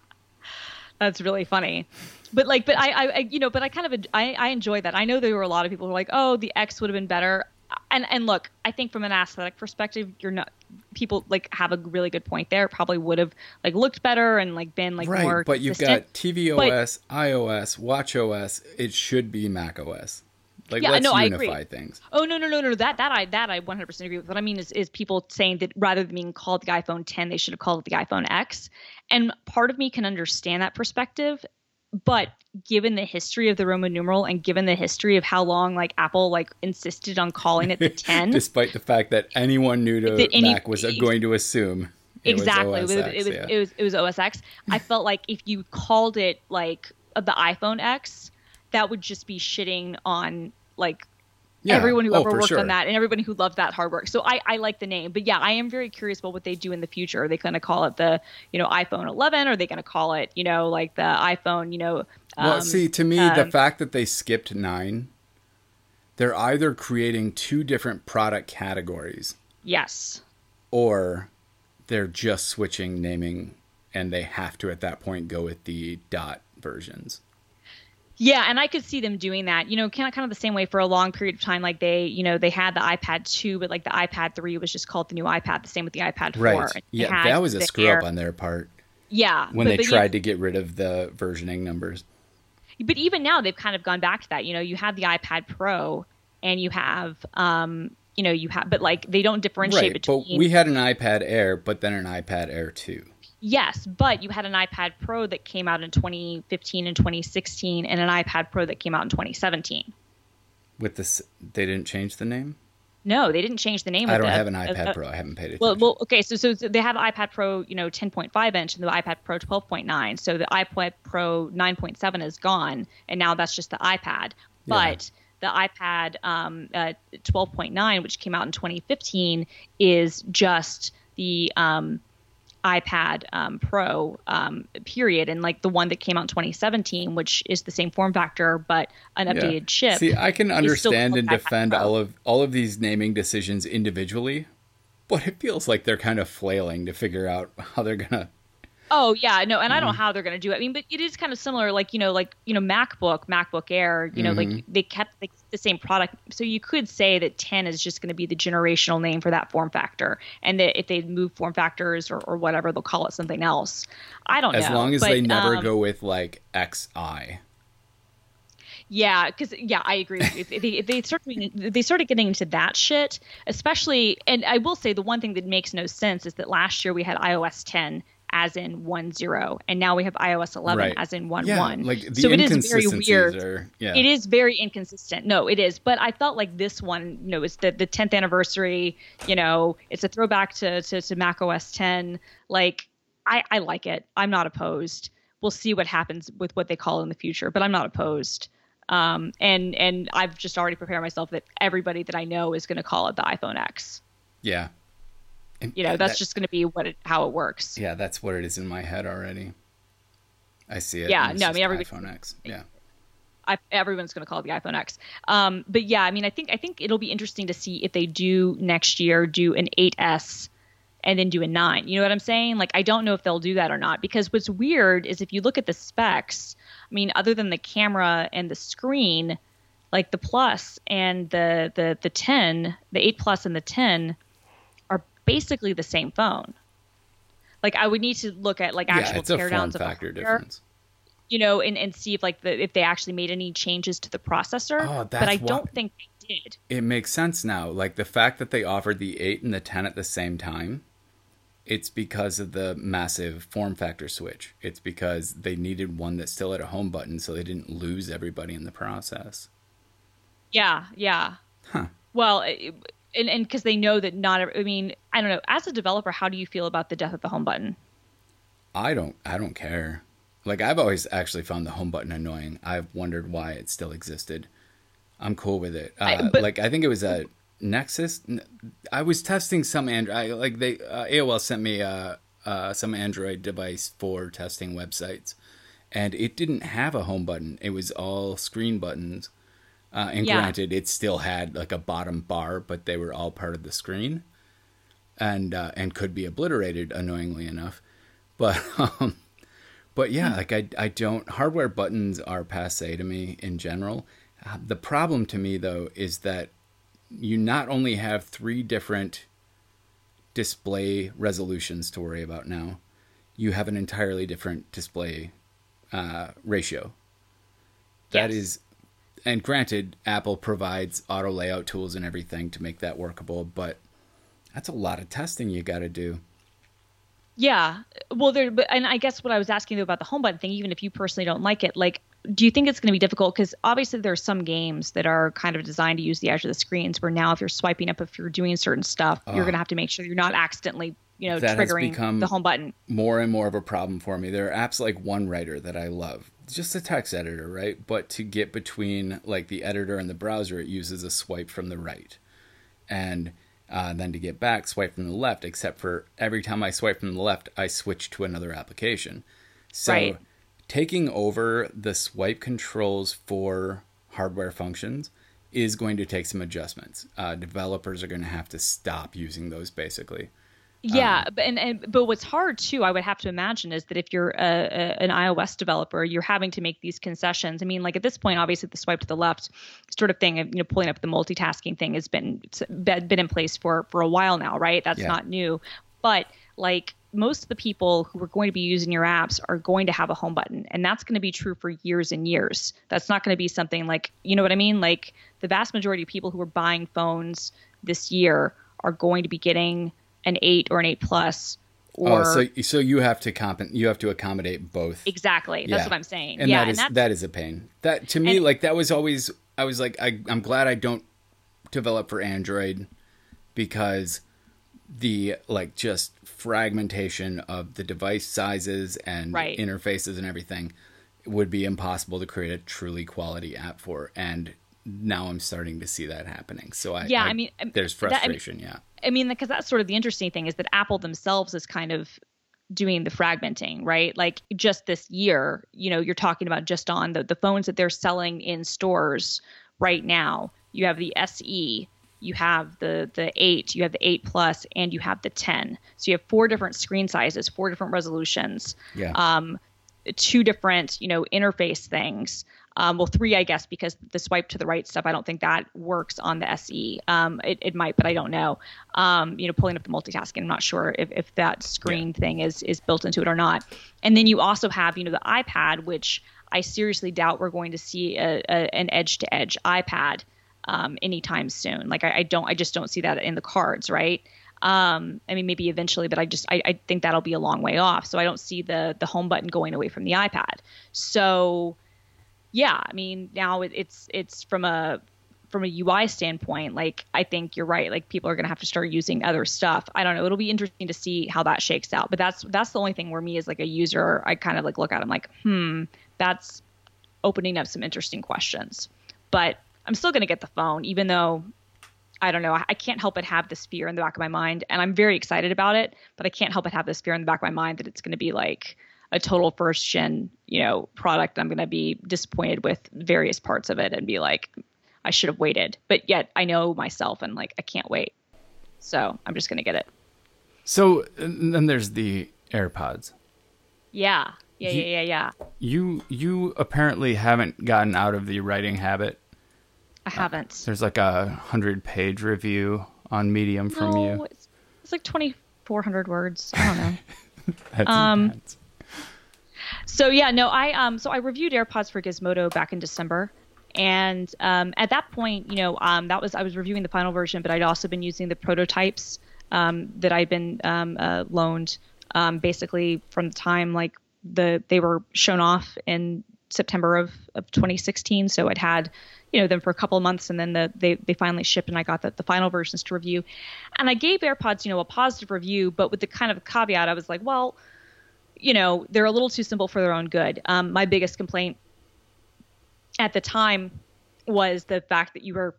That's really funny. But like, but I, I, I you know, but I kind of, I, I enjoy that. I know there were a lot of people who were like, oh, the X would have been better. And and look, I think from an aesthetic perspective, you're not. People like have a really good point there. It probably would have like looked better and like been like right, more. but you've got tvOS, iOS, watchOS. It should be macOS. Like Yeah, let's no, I unify agree. things. Oh no no no no that that I that I 100% agree with. What I mean is is people saying that rather than being called the iPhone 10, they should have called it the iPhone X. And part of me can understand that perspective, but given the history of the Roman numeral and given the history of how long like Apple like insisted on calling it the 10, Despite the fact that anyone new to any- Mac was going to assume it exactly was it was, it was yeah. it was it was OS X. I felt like if you called it like the iPhone X, that would just be shitting on like Yeah. everyone who Oh, ever worked sure. on that and everybody who loved that hard work. So I, I like the name, but yeah, I am very curious about what they do in the future. Are they going to call it the, you know, iPhone 11? Are they going to call it, you know, like the iPhone, you know? Well, um, see, to me, the um, fact that they skipped nine, they're either creating two different product categories yes. or they're just switching naming and they have to at that point go with the dot versions. Yeah, and I could see them doing that. You know, kind of kind of the same way for a long period of time. Like they, you know, they had the iPad 2, but like the iPad 3 was just called the new iPad. The same with the iPad 4. Right. Yeah, that was a screw up on their part Yeah, when but- they but you- tried to get rid of the versioning numbers. but even now they've kind of gone back to that. You know, you have the iPad Pro, and you have, um, you know, you have, but like they don't differentiate Right. between. But we had an iPad Air, but then an iPad Air 2. Yes, but you had an iPad Pro that came out in 2015 and 2016, and an iPad Pro that came out in 2017. With this, they didn't change the name. No, they didn't change the name. I don't the- have an iPad of- Pro. I haven't paid attention. Well, well, okay, so so they have iPad Pro, you know, 10.5 inch, and the iPad Pro 12.9. So the iPad Pro 9.7 is gone, and now that's just the iPad. But the iPad um, uh, 12.9, which came out in 2015, is just the um, iPad um, Pro um, period, and like the one that came out in 2017, which is the same form factor but an Yeah. updated chip. See, I can understand and defend all of all of these naming decisions individually, but it feels like they're kind of flailing to figure out how they're gonna. Oh yeah, no, and I don't Mm-hmm. know how they're going to do it. I mean, but it is kind of similar, like you know, like you know, MacBook, MacBook Air. You know, Mm-hmm. like they kept like, the same product, so you could say that 10 is just going to be the generational name for that form factor, and that if they move form factors or, or whatever, they'll call it something else. I don't As know. As long as but, they never um, go with like XI. Yeah, because yeah, I agree. If they if they they started getting into that shit, especially, and I will say the one thing that makes no sense is that last year we had iOS 10 as in one zero, and now we have iOS 11 Right. as in one Yeah, one. like the so it is very weird. are. Yeah, It is very inconsistent. No, it is. But I felt like this one, you know, it's the the 10th anniversary. You know, it's a throwback to to, to Mac OS 10. Like, I I like it. I'm not opposed. We'll see what happens with what they call in the future, but I'm not opposed. Um, and and I've just already prepared myself that everybody that I know is going to call it the iPhone X. yeah. And You know, that's that- just going to be what it how it works. yeah. That's what it is in my head already. I see it. Yeah, no, I mean, everybody- iPhone X. Yeah, I, everyone's going to call it the iPhone X. Um, but yeah, I mean, I think I think it'll be interesting to see if they do next year do an 8S and then do a 9. You know what I'm saying? Like I don't know if they'll do that or not because what's weird is if you look at the specs, I mean, other than the camera and the screen, like the Plus and the the the 10, the 8 Plus and the 10 are basically the same phone. Like I would need to look at like actual yeah, it's a form teardowns of the factor hardware difference. you know, and, and see if like the if they actually made any changes to the processor. Oh, that's but I why- don't think they did. It makes sense now. Like the fact that they offered the 8 and the 10 at the same time, it's because of the massive form factor switch. It's because they needed one that still had a home button so they didn't lose everybody in the process. Yeah, yeah. Huh. Well, it- and and because they know that not. I mean, I don't know. As a developer, how do you feel about the death of the home button? I don't I don't care. Like I've always actually found the home button annoying. I've wondered why it still existed. I'm cool with it. Uh, I- but- like I think it was a Nexus. I was testing some Android. Like they uh, AOL sent me uh, uh, some Android device for testing websites, and it didn't have a home button. It was all screen buttons. Uh, and Yeah. granted, it still had like a bottom bar, but they were all part of the screen, and uh, and could be obliterated annoyingly enough. But um, but yeah, like I I don't hardware buttons are passe to me in general. Uh, the problem to me though is that you not only have three different display resolutions to worry about now, you have an entirely different display uh, ratio. That Yes. is, and granted, Apple provides auto layout tools and everything to make that workable, but that's a lot of testing you got to do. Yeah. Well, there. But and I guess what I was asking you about the home button thing, even if you personally don't like it, like, do you think it's going to be difficult? Because obviously there are some games that are kind of designed to use the edge of the screens. Where now, if you're swiping up, if you're doing certain stuff, you're ah. going to have to make sure you're not accidentally, you know, That has triggering become- the home button. more and more of a problem for me. There are apps like 1Writer that I love. Just a text editor, right? But to get between like the editor and the browser, it uses a swipe from the right. And uh, then to get back, swipe from the left, except for every time I swipe from the left, I switch to another application. So Right. taking over the swipe controls for hardware functions is going to take some adjustments. Uh, developers are going to have to stop using those basically. Yeah, Um, but and, and but what's hard too, I would have to imagine, is that if you're a, a, an iOS developer, you're having to make these concessions. I mean, like at this point, obviously the swipe to the left sort of thing, of, you know, pulling up the multitasking thing has been it's been been in place for for a while now, right? That's Yeah. not new, but like most of the people who are going to be using your apps are going to have a home button and that's going to be true for years and years that's not going to be something like you know what i mean like the vast majority of people who are buying phones this year are going to be getting an 8 or an 8 plus or oh, so so you have to comp you have to accommodate both. exactly that's Yeah. what i'm saying And yeah that is and that is a pain. That to me, And- like that was always I was like I I'm glad I don't develop for Android because the like just fragmentation of the device sizes and Right. interfaces and everything would be impossible to create a truly quality app for and now I'm starting to see that happening. So I Yeah, I mean, um, there's that- I mean- frustration, yeah. I mean, because that's sort of the interesting thing is that Apple themselves is kind of doing the fragmenting, right? Like just this year, you know, you're talking about just on the, the phones that they're selling in stores right now. You have the SE, you have the the 8, you have the 8 Plus, and you have the 10. So you have four different screen sizes, four different resolutions Yeah. um, two different, you know, interface things. Um, well, three, I guess, because the swipe to the right stuff, I don't think that works on the SE. Um, it, it might, but I don't know. Um, you know, pulling up the multitasking, I'm not sure if, if that screen thing is is built into it or not. And then you also have, you know, the iPad, which I seriously doubt we're going to see a, a, an edge to edge iPad um, anytime soon. Like I, I don't, I just don't see that in the cards, right? Um, I mean, maybe eventually, but I just I, I think that'll be a long way off. So I don't see the the home button going away from the iPad. So yeah, I mean now it, it's it's from a from a UI standpoint, like I think you're right. Like people are gonna have to start using other stuff. I don't know. It'll be interesting to see how that shakes out. But that's that's the only thing where me as like a user, I kind of like look at. I'm like, hmm, that's opening up some interesting questions. But I'm still gonna get the phone, even though I don't know. I I can't help but have this fear in the back of my mind, and I'm very excited about it. But I can't help but have this fear in the back of my mind that it's going to be like a total first gen, you know, product. I'm going to be disappointed with various parts of it and be like, I should have waited. But yet I know myself and like I can't wait. So I'm just going to get it. So and then there's the AirPods. Yeah. Yeah, You- yeah, yeah, yeah. You you apparently haven't gotten out of the writing habit. I haven't. There's like a hundred page review on Medium from no, you. It's, it's like 2,400 words. I don't know. That's um, intense. So yeah, no, I um so I reviewed AirPods for Gizmodo back in December. And um, at that point, you know, um, that was I was reviewing the final version, but I'd also been using the prototypes um, that I'd been um, uh, loaned, um, basically from the time like the they were shown off in September of, of 2016. So I'd had, you know, them for a couple of months, and then the, they they finally shipped, and I got the, the final versions to review. And I gave AirPods, you know, a positive review, but with the kind of caveat, I was like, well, you know, they're a little too simple for their own good. Um, my biggest complaint at the time was the fact that you were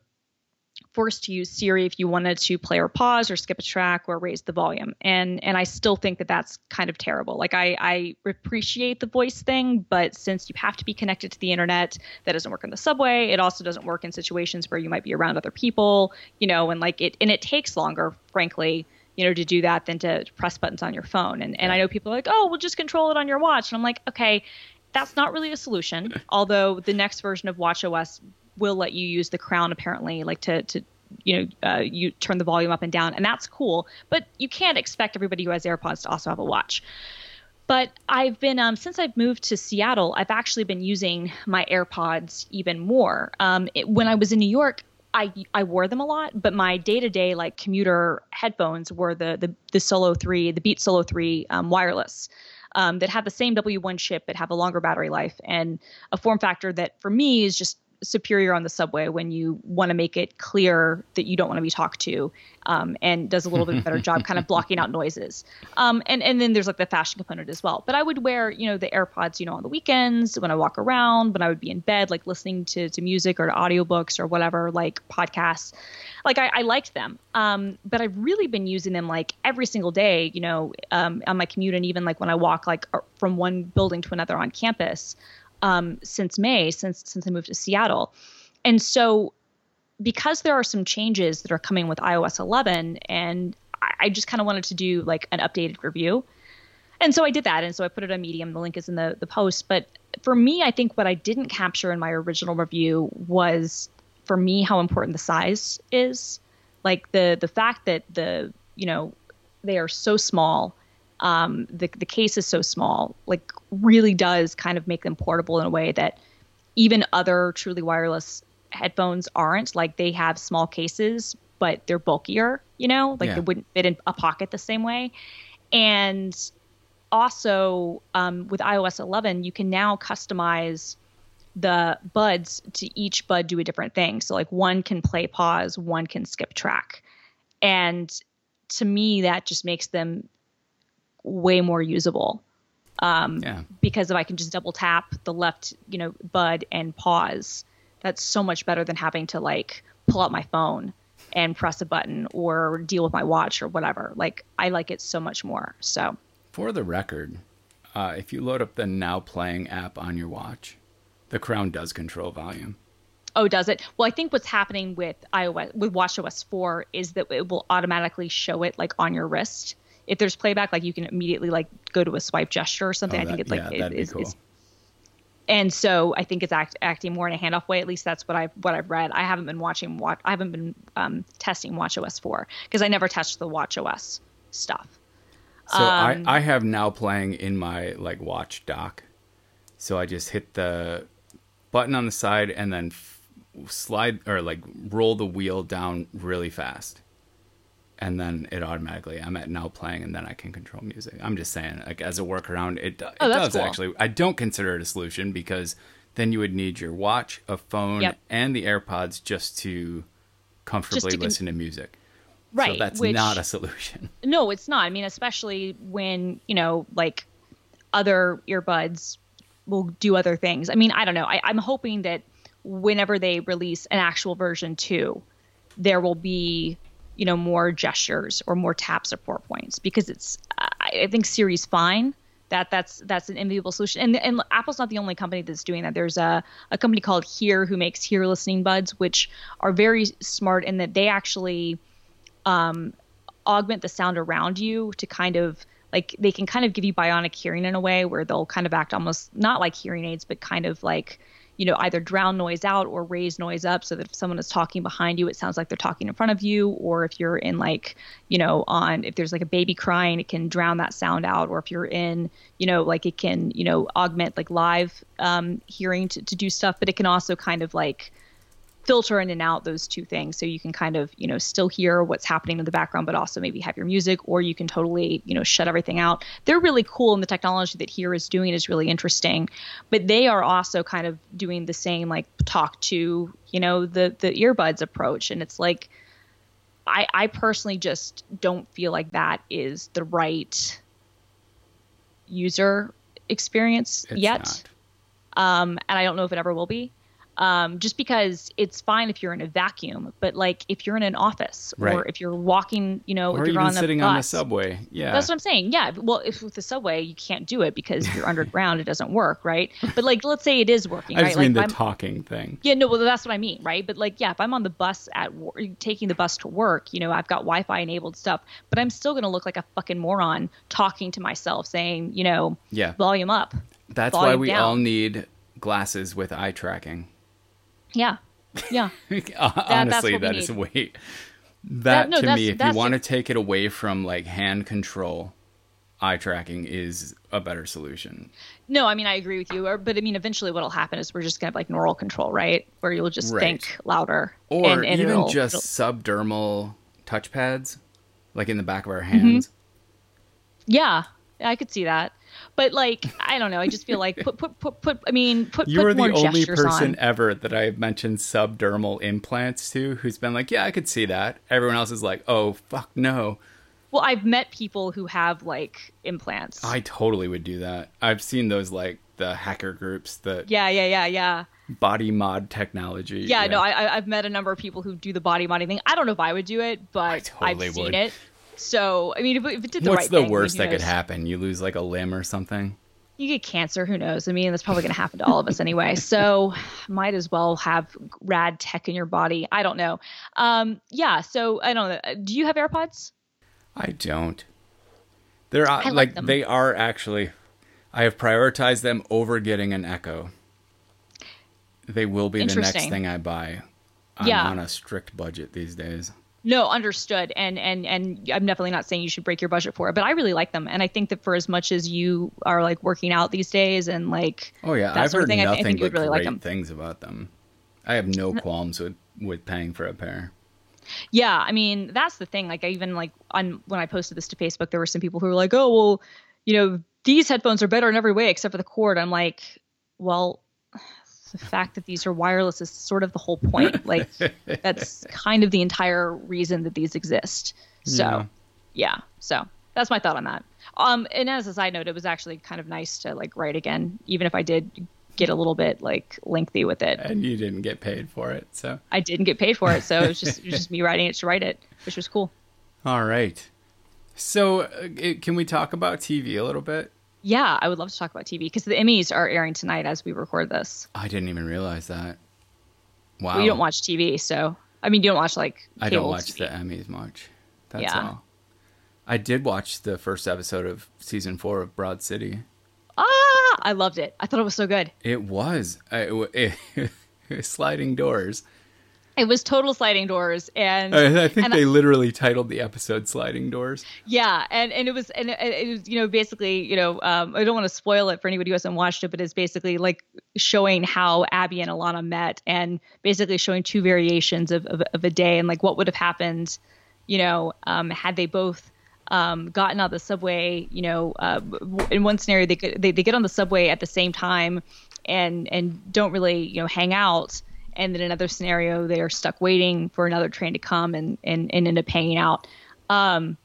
forced to use Siri if you wanted to play or pause or skip a track or raise the volume. And and I still think that that's kind of terrible. Like I I appreciate the voice thing, but since you have to be connected to the internet, that doesn't work in the subway. It also doesn't work in situations where you might be around other people, you know, and like it and it takes longer, frankly, you know, to do that than to press buttons on your phone. And and I know people are like, "Oh, we'll just control it on your watch." And I'm like, "Okay, that's not really a solution." Although the next version of WatchOS will let you use the crown apparently like to to you know uh, you turn the volume up and down and that's cool but you can't expect everybody who has airpods to also have a watch but i've been um, since i've moved to seattle i've actually been using my airpods even more um, it, when i was in new york I, I wore them a lot, but my day to day like commuter headphones were the the, the Solo 3, the Beat Solo 3 um, wireless um, that have the same W1 chip but have a longer battery life. And a form factor that for me is just superior on the subway when you want to make it clear that you don't want to be talked to um, and does a little bit better job kind of blocking out noises. Um, and and then there's like the fashion component as well. But i would wear you know the airpods you know on the weekends when i walk around when i would be in bed like listening to, to music or to audiobooks or whatever like podcasts. Like i, I liked them. Um, but i've really been using them like every single day you know um, on my commute and even like when i walk like uh, from one building to another on campus um, since May, since since I moved to Seattle, and so because there are some changes that are coming with iOS 11, and I, I just kind of wanted to do like an updated review, and so I did that, and so I put it on Medium. The link is in the the post, but for me, I think what I didn't capture in my original review was for me how important the size is, like the the fact that the you know they are so small um, the the case is so small, like really does kind of make them portable in a way that even other truly wireless headphones aren't. Like they have small cases, but they're bulkier. You know, like Yeah. they wouldn't fit in a pocket the same way. And also um, with iOS 11, you can now customize the buds to each bud do a different thing. So like one can play pause, one can skip track. And to me, that just makes them way more usable um, Yeah. because if I can just double tap the left, you know, bud and pause, that's so much better than having to like pull out my phone and press a button or deal with my watch or whatever. Like I like it so much more. So For the record, uh, if you load up the Now Playing app on your watch, the crown does control volume. Oh, does it? Well, I think what's happening with iOS with WatchOS 4 is that it will automatically show it like on your wrist. If there's playback, like you can immediately like go to a swipe gesture or something. Oh, I think it's like yeah, it- it's- cool. it's- and so I think it's act, acting more in a handoff way. At least that's what I've what I've read. I haven't been watching watch. I haven't been um, testing WatchOS 4 because I never touched the WatchOS stuff. So Um, I, I have now playing in my like watch dock. So I just hit the button on the side and then f- slide or like roll the wheel down really fast. And then it automatically I'm at now playing and then I can control music. I'm just saying like as a workaround it, it Oh, does cool. actually. I don't consider it a solution because then you would need your watch, a phone Yep. and the AirPods just to comfortably con- listen to music. Right. So that's which- not a solution. No, it's not. I mean, especially when, you know, like other earbuds will do other things. I mean, I don't know. I, I'm hoping that whenever they release an actual version two, there will be, you know, more gestures or more tap support points because it's, I, I think Siri's fine. that that's that's an enviable solution. And and Apple's not the only company that's doing that. There's a a company called Here who makes Here listening buds, which are very smart in that they actually um, augment the sound around you to kind of like they can kind of give you bionic hearing in a way where they'll kind of act almost not like hearing aids, but kind of like you know, either drown noise out or raise noise up so that if someone is talking behind you, it sounds like they're talking in front of you. Or if you're in like, you know, on if there's like a baby crying, it can drown that sound out. Or if you're in, you know, like it can, you know, augment like live um, hearing to, to do stuff, but it can also kind of like filter in and out those two things. So you can kind of you know still hear what's happening in the background but also maybe have your music or you can totally you know shut everything out. They're really cool and the technology that here is doing is really interesting. But they are also kind of doing the same like talk to you know the the earbuds approach. And it's like i i personally just don't feel like that is the right user experience It's yet. not. um, and I don't know if it ever will be. Um, just because it's fine if you're in a vacuum, but like if you're in an office or if you're walking, you know, Or if you're even on sitting a bus, on the subway. Yeah. That's what I'm saying. Yeah. Well, if with the subway you can't do it because you're underground, it doesn't work, right? But like, let's say it is working, I right? just mean like the I'm- talking thing. yeah, no, well, that's what I mean, right? But like, yeah, if I'm on the bus at taking the bus to work, you know, I've got Wi-Fi enabled stuff, but I'm still gonna look like a fucking moron talking to myself, saying, you know, Yeah. volume up. That's why we down. all need glasses with eye tracking. Yeah, yeah. Honestly, what that is way. That no, to me, if you want to take it away from like hand control, eye tracking is a better solution. No, I mean I agree with you. Or, but I mean, eventually, what'll happen is we're just gonna have like neural control, right? Where you'll just Right. think louder, Or and, and even it'll- just it'll- subdermal touchpads, like in the back of our Mm-hmm. hands. yeah, I could see that. But like, I don't know. I just feel like put put put put. I mean, put You put are the only person on. ever that I've mentioned subdermal implants to who's been like, yeah, I could see that. Everyone else is like, oh, fuck no. Well, I've met people who have like implants. I totally would do that. I've seen those like the hacker groups, that. yeah, yeah, yeah, yeah. body mod technology. Yeah, no, I, I- I've met a number of people who do the body modding thing. I don't know if I would do it, but totally I've seen would. it. So, I mean, if, if it did the What's right the thing, worst that could happen? You lose like a limb or something? You get cancer, who knows? I mean, that's probably going to happen to all of us anyway. So, might as well have rad tech in your body. I don't know. Um, yeah. So, I don't know. Do you have AirPods? I don't. They're uh, I like like them. they are actually. I have prioritized them over getting an Echo. They will be the next thing I buy. I'm Yeah. on a strict budget these days. No, understood. And and and I'm definitely not saying you should break your budget for it, but I really like them. And I think that for as much as you are like working out these days and like Oh yeah, I've heard thing, I, I nothing think but really great like them. things about them. I have no qualms with with paying for a pair. Yeah, I mean that's the thing. Like I even like on when I posted this to Facebook, there were some people who were like, "Oh well, you know, these headphones are better in every way except for the cord." I'm like, well, the fact that these are wireless is sort of the whole point. Like that's kind of the entire reason that these exist. So Yeah. yeah, so that's my thought on that. Um, and as a side note, it was actually kind of nice to like write again, even if I did get a little bit like lengthy with it. And you didn't get paid for it, so I didn't get paid for it, so it was just it was just me writing it to write it, which was cool. all right. So, uh, can we talk about TV a little bit? Yeah, I would love to talk about TV because the Emmys are airing tonight as we record this. I didn't even realize that. Wow. You don't watch TV, so I mean, you don't watch like I don't watch TV. the Emmys much. That's Yeah. all. I did watch the first episode of season four of Broad City. Ah, I loved it. I thought it was so good. It was I- it, it, sliding doors. It was total sliding doors, and I, I think and they literally titled the episode "Sliding Doors." Yeah, and and it was and it, it was you know basically you know um, I don't want to spoil it for anybody who hasn't watched it, but it's basically like showing how Abby and Ilana met, and basically showing two variations of of, of a day and like what would have happened, you know, um, had they both um, gotten on the subway. You know, uh, in one scenario they, could, they they get on the subway at the same time, and and don't really you know hang out. And then another scenario, they are stuck waiting for another train to come and, and, and end up hanging out Um,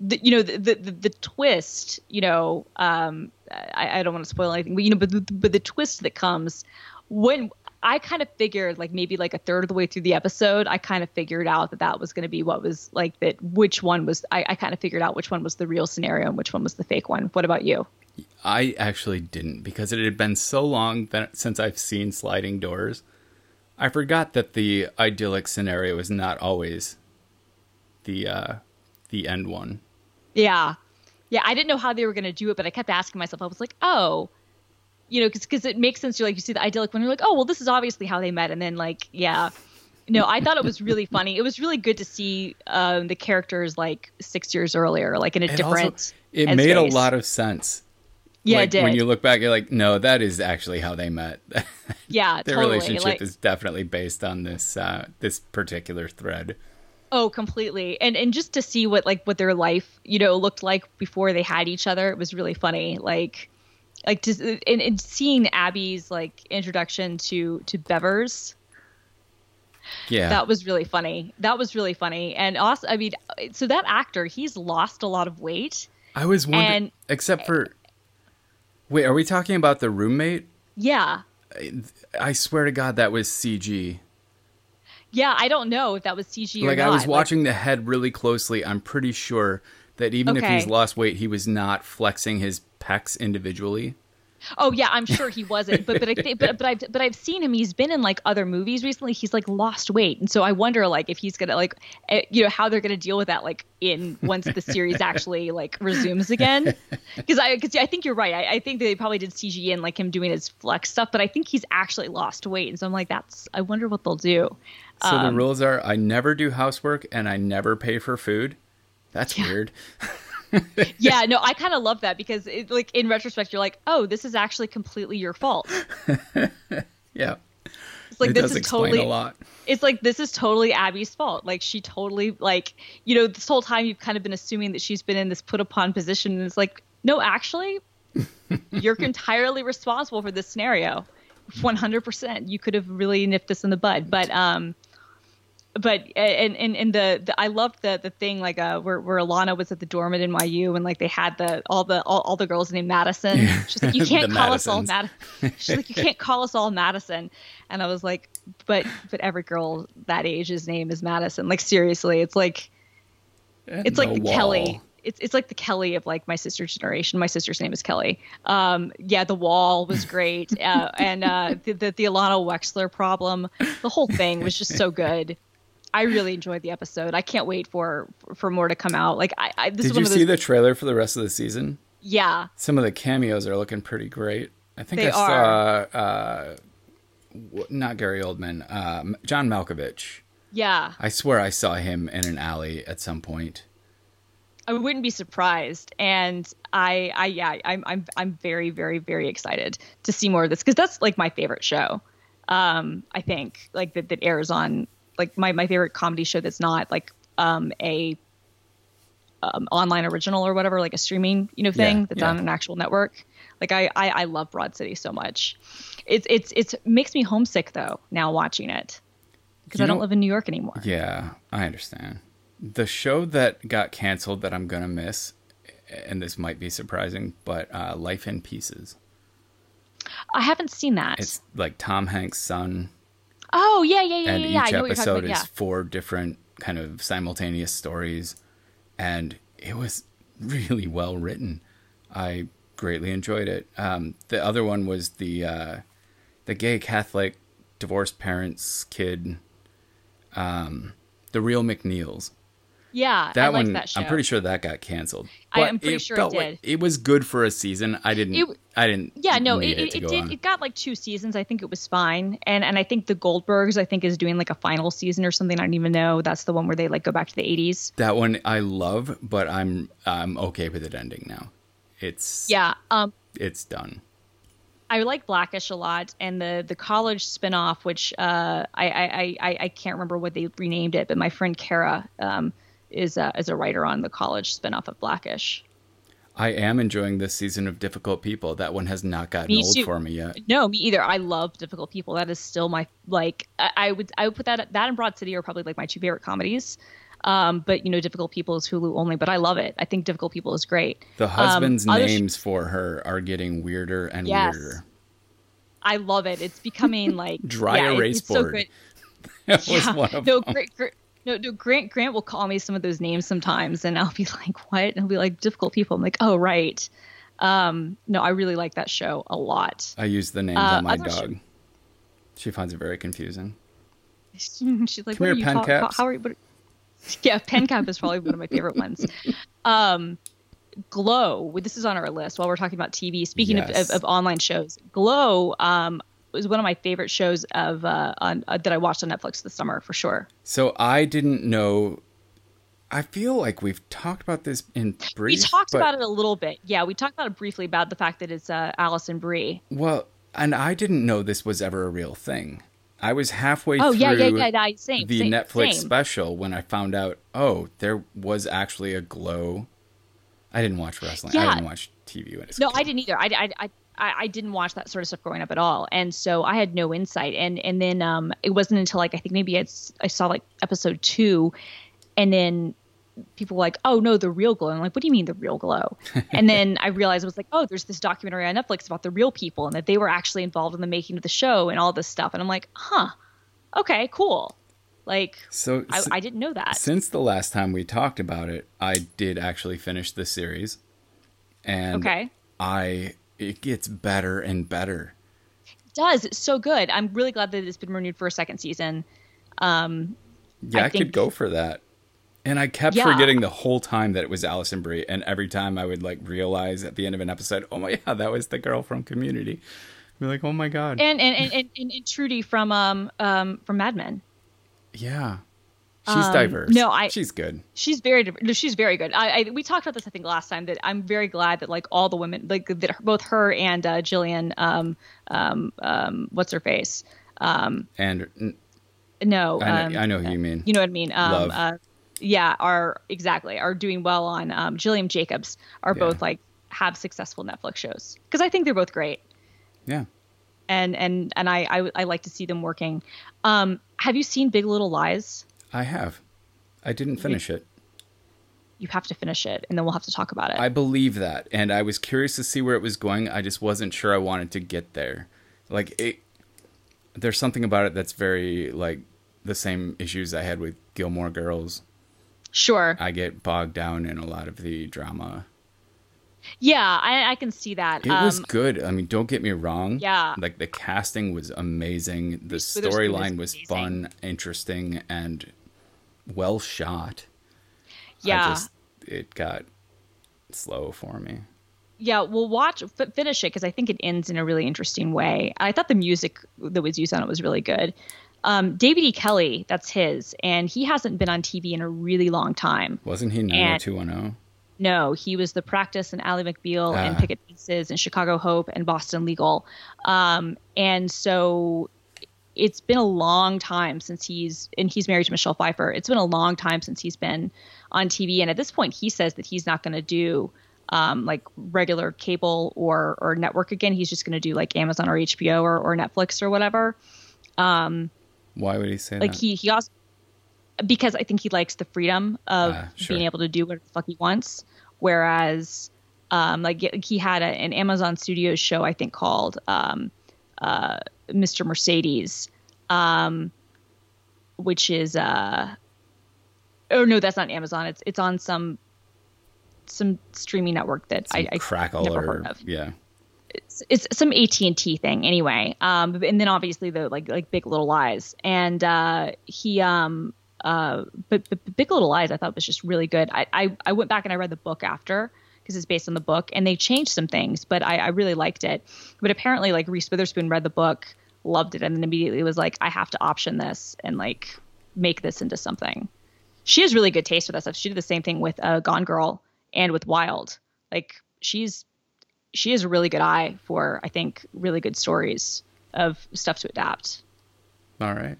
the, you know the, the the twist you know um I, I don't want to spoil anything but you know but the, but the twist that comes when I kind of figured like maybe like a third of the way through the episode, I kind of figured out that that was going to be what was like that. Which one was I, I kind of figured out which one was the real scenario and which one was the fake one. What about you? I actually didn't because it had been so long that since I've seen sliding doors. I forgot that the idyllic scenario is not always the uh the end one. Yeah, yeah. I didn't know how they were going to do it, but I kept asking myself. I was like, oh, you know, because it makes sense. You're like you see the idyllic one, you're like, oh, well, this is obviously how they met, and then like, yeah. No, I thought it was really funny. It was really good to see um, the characters like six years earlier, like in a It different. also it made a lot of sense. Yeah, like. When you look back, you're like, no, that is actually how they met. yeah, Their totally. relationship like, is definitely based on this uh, this particular thread. Oh, completely. And and just to see what like what their life, you know, looked like before they had each other, it was really funny. Like like just and, and seeing Abby's like introduction to to Bevers, Yeah, that was really funny. That was really funny. And also, I mean, so that actor, he's lost a lot of weight. I was wondering, and- except for, wait, are we talking about the roommate? Yeah. I swear to God, that was CG. Yeah, I don't know if that was CG or Like. I was watching the head really closely. I'm pretty sure that even if he's lost weight, he was not flexing his pecs individually. Oh yeah, I'm sure he wasn't, but but I think but but I've but I've seen him. He's been in like other movies recently. He's like lost weight, and so I wonder like if he's gonna like eh, you know how they're gonna deal with that like in once the series actually like resumes again. Because I because I think you're right. I, I think they probably did CG in like him doing his flex stuff, but I think he's actually lost weight, and so I'm like that's I wonder what they'll do. So Um, the rules are: I never do housework and I never pay for food. That's weird. Yeah, no, I kind of love that because it, like in retrospect, you're like, oh, this is actually completely your fault. Yeah, It's like it this is explain totally a lot. it's like this is totally Abby's fault. Like she totally like you know this whole time you've kind of been assuming that she's been in this put upon position, and it's like no, actually, you're entirely responsible for this scenario. One hundred percent. You could have really nipped this in the bud, but um, but and and, and the, the I loved the the thing like uh where where Ilana was at the dorm at NYU and like they had the all the all, all the girls named Madison. She's like, you can't call us all Madisons. Madison. She's like, you can't call us all Madison. And I was like, but but every girl that age's name is Madison. Like seriously, it's like it's like the Kelly. It's it's like the Kelly of like my sister's generation. My sister's name is Kelly. Um, yeah, the wall was great, uh, and uh, the, the the Ilana Wexler problem. The whole thing was just so good. I really enjoyed the episode. I can't wait for for more to come out. Like I, I this is Did you those. see the trailer for the rest of the season? yeah, Some of the cameos are looking pretty great. I think They I saw uh, not Gary Oldman, um, John Malkovich. yeah. I swear I saw him in an alley at some point. I wouldn't be surprised. And I, I, yeah, I'm, I'm, I'm very, very, very excited to see more of this because that's like my favorite show. Um, I think like that, that airs on like my, my favorite comedy show that's not like um, a um, online original or whatever, like a streaming, you know, thing Yeah, that's yeah. on an actual network. Like I, I, I love Broad City so much. It's, it's, it's makes me homesick though now watching it because I don't know- live in New York anymore. Yeah, I understand. The show that got canceled that I'm gonna miss, and this might be surprising, but uh, Life in Pieces. I haven't seen that. It's like Tom Hanks' son, oh yeah, yeah, yeah, and yeah. yeah. Each know what you're talking episode about. is four different kind of simultaneous stories, and it was really well written. I greatly enjoyed it. Um, the other one was the uh, the gay Catholic divorced parents kid, um, the real O'Neals. Yeah, That I one, that show. I'm pretty sure that got canceled. I am pretty sure it felt like- did. it was good for a season. I didn't. It- I didn't. Yeah, no, it, it, it did. on. It got like two seasons. I think it was fine, and and I think the Goldbergs, I think, is doing like a final season or something. I don't even know. That's the one where they like go back to the 80s. That one I love, but I'm I'm okay with it ending now. It's Yeah, um, it's done. I like Blackish a lot, and the the college spinoff, which uh, I, I I I can't remember what they renamed it, but my friend Kara um is uh, is a writer on the college spinoff of Blackish. I am enjoying this season of Difficult People. That one has not gotten Me old too. for me yet. No, me either. I love difficult people. That is still my like. I, I would I would put that that and Broad City are probably like my two favorite comedies. Um, but you know, difficult people is Hulu only. But I love it. I think difficult people is great. The husbands' Um, other sh- names for her are getting weirder and Yes. weirder. I love it. It's becoming like Dry yeah, erase so board. good. That was Yeah. one of no, them. Grant, Grant, no, no, Grant Grant will call me some of those names sometimes, and I'll be like, "What?" And he'll be like, "Difficult people." I'm like, "Oh, right." Um, no, I really like that show a lot. I use the names Uh, on my dog. She finds it very confusing. She's like, Come "What are here, you pen talk- How are you?" What, yeah, pen cap is probably one of my favorite ones. Um, Glow. This is on our list while we're talking about TV. Speaking Yes. of, of, of online shows, Glow um, was one of my favorite shows of uh, on, uh, that I watched on Netflix this summer for sure. So I didn't know. I feel like we've talked about this in brief. we talked but- about it a little bit. Yeah, we talked about it briefly about the fact that it's uh, Alison Brie. Well, and I didn't know this was ever a real thing. I was halfway Oh through yeah, yeah, yeah, yeah. Same. the same, Netflix same. special when I found out, oh, there was actually a glow. I didn't watch wrestling. I didn't watch TV when No. I didn't either. I, I, I, I I didn't watch that sort of stuff growing up at all, and so I had no insight. And and then um, it wasn't until like I think maybe it's I saw like episode two, and then people were like, "Oh no, the real glow." I'm like, "What do you mean the real glow?" and then I realized it was like, "Oh, there's this documentary on Netflix about the real people, and that they were actually involved in the making of the show and all this stuff." And I'm like, "Huh, okay, cool." Like So I didn't know that. since the last time we talked about it, I did actually finish the series, and Okay. I it gets better and better. It does. It's so good. I'm really glad that it's been renewed for a second season. Um, Yeah, I I, could go for that. And I kept Yeah. forgetting the whole time that it was Alison Brie, and every time I would like realize at the end of an episode, oh my god, that was the girl from Community. I'd be like, oh my god, and and and, and, and, and Trudy from um um from Mad Men. yeah, she's Um, diverse. no, I- she's good. She's very no, she's very good. I, I we talked about this I think last time that I'm very glad that like all the women like that both her and uh, Gillian um um um what's her face um And no I know, um, I know who you mean. you know what I mean um Love. uh yeah are exactly are doing well on um Gillian Jacobs are Yeah. both like have successful Netflix shows because I think they're both great yeah, and and and I, I I like to see them working. Um, have you seen Big Little Lies? I have. I didn't finish it. You have to finish it, and then we'll have to talk about it. I believe that, and I was curious to see where it was going. I just wasn't sure I wanted to get there. Like it, there's something about it that's very like the same issues I had with Gilmore Girls. sure. I get bogged down in a lot of the drama. yeah, I, I can see that. It was um, good. I mean, don't get me wrong. Yeah. Like the casting was amazing. The Reese Witherspoon is storyline was amazing. fun, interesting, and well shot. yeah, just it got slow for me. yeah. We'll watch f- finish it because I think it ends in a really interesting way. I thought the music that was used on it was really good. Um, David E. Kelley, that's his, and he hasn't been on TV in a really long time. Wasn't he 90210? No, he was the practice and Ally McBeal and Ah. Picket Fences and Chicago Hope and Boston Legal. Um, and so it's been a long time since he's and he's married to Michelle Pfeiffer. It's been a long time since he's been on TV. And at this point, he says that he's not going to do um, like regular cable or or network again. He's just going to do like Amazon or HBO or, or Netflix or whatever. Why would he say Like that? he he also because I think he likes the freedom of Ah, sure. being able to do whatever the fuck he wants. Whereas, um, like he had a, an Amazon Studios show I think called um, uh, Mr. Mercedes, um, which is uh, oh no, that's not Amazon. It's it's on some some streaming network that Some I, I crackle never or heard of yeah. it's, it's some AT&T thing anyway. Um, and then obviously the like like Big Little Lies, and uh, he um uh but, but Big Little Lies I thought was just really good. I I, I went back and I read the book after because it's based on the book, and they changed some things, but I, I really liked it. But apparently, like Reese Witherspoon read the book, loved it, and then immediately was like, I have to option this and like make this into something. She has really good taste for that stuff. She did the same thing with uh, Gone Girl and with Wild. Like she's she has a really good eye for I think really good stories of stuff to adapt. All right.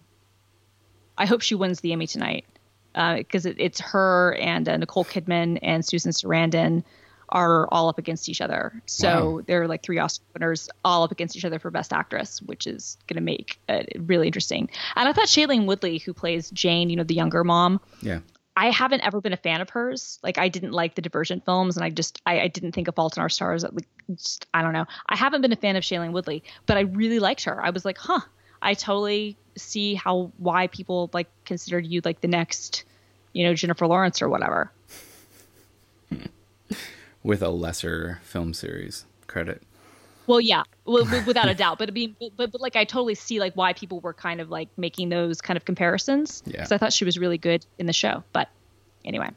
I hope she wins the Emmy tonight because it, it's her and uh, Nicole Kidman and Susan Sarandon are all up against each other. So Wow. they're like three Oscar winners all up against each other for Best Actress, which is going to make it really interesting. And I thought Shailene Woodley, who plays Jane, you know, the younger mom, Yeah. I haven't ever been a fan of hers. Like I didn't like the Divergent films, and I just I, I didn't think of Fault in Our Stars. Like just, I don't know. I haven't been a fan of Shailene Woodley, but I really liked her. I was like, huh. I totally see how why people like considered you like the next, you know, Jennifer Lawrence or whatever. With a lesser film series credit. Well, yeah, well, without a doubt. But I mean, but, but, but like I totally see like why people were kind of like making those kind of comparisons. Yeah. Because I thought she was really good in the show. But anyway,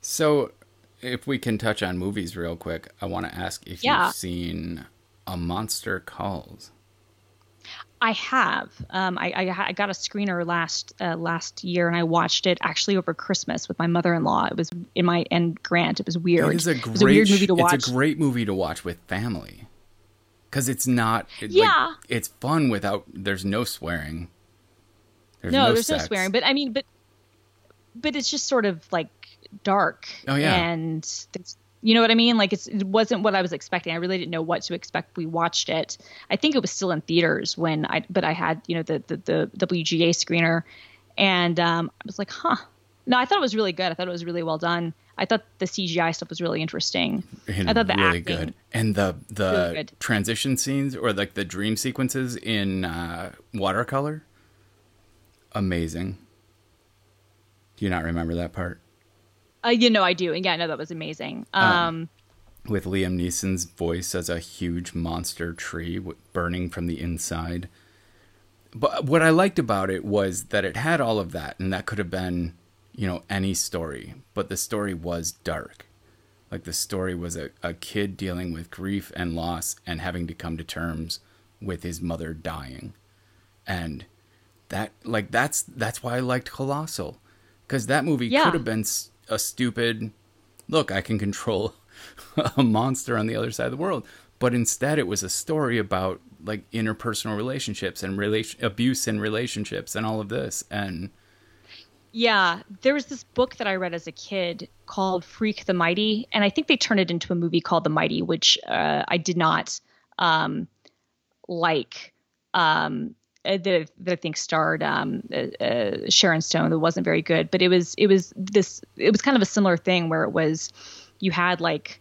So, if we can touch on movies real quick, I want to ask if Yeah. you've seen A Monster Calls. I have. Um, I, I I got a screener last uh, last year, and I watched it actually over Christmas with my mother in law. It was in my and Grant. It was weird. It is a It was a weird movie to watch. It's a great movie to watch with family, because it's not. It, like, Yeah. it's fun without. There's no swearing. There's no, no there's sex. no swearing, but I mean, but but it's just sort of like dark. Oh, yeah. and there's, you know what I mean. Like it's it wasn't what I was expecting. I really didn't know what to expect. We watched it. I think it was still in theaters when I, but I had you know the the, the WGA screener, and um, I was like, huh. No, I thought it was really good. I thought it was really well done. I thought the CGI stuff was really interesting. And I thought the really good. And the the Really transition scenes or like the dream sequences in uh, watercolor, amazing. Do you not remember that part Uh, you know, I do. And yeah, I know that was amazing. Oh. Um, with Liam Neeson's voice as a huge monster tree burning from the inside? But what I liked about it was that it had all of that, and that could have been, you know, any story. But the story was dark. Like the story was a, a kid dealing with grief and loss and having to come to terms with his mother dying. And that like that's that's why I liked Colossal. Cuz that movie Yeah. could have been a stupid look, I can control a monster on the other side of the world. But instead it was a story about like interpersonal relationships and relation abuse in relationships and all of this and Yeah, there was this book that I read as a kid called Freak the Mighty, and I think they turned it into a movie called The Mighty, which uh, I did not um, like. Um, that, that I think starred um, uh, uh, Sharon Stone. That wasn't very good, but it was it was this it was kind of a similar thing where it was you had like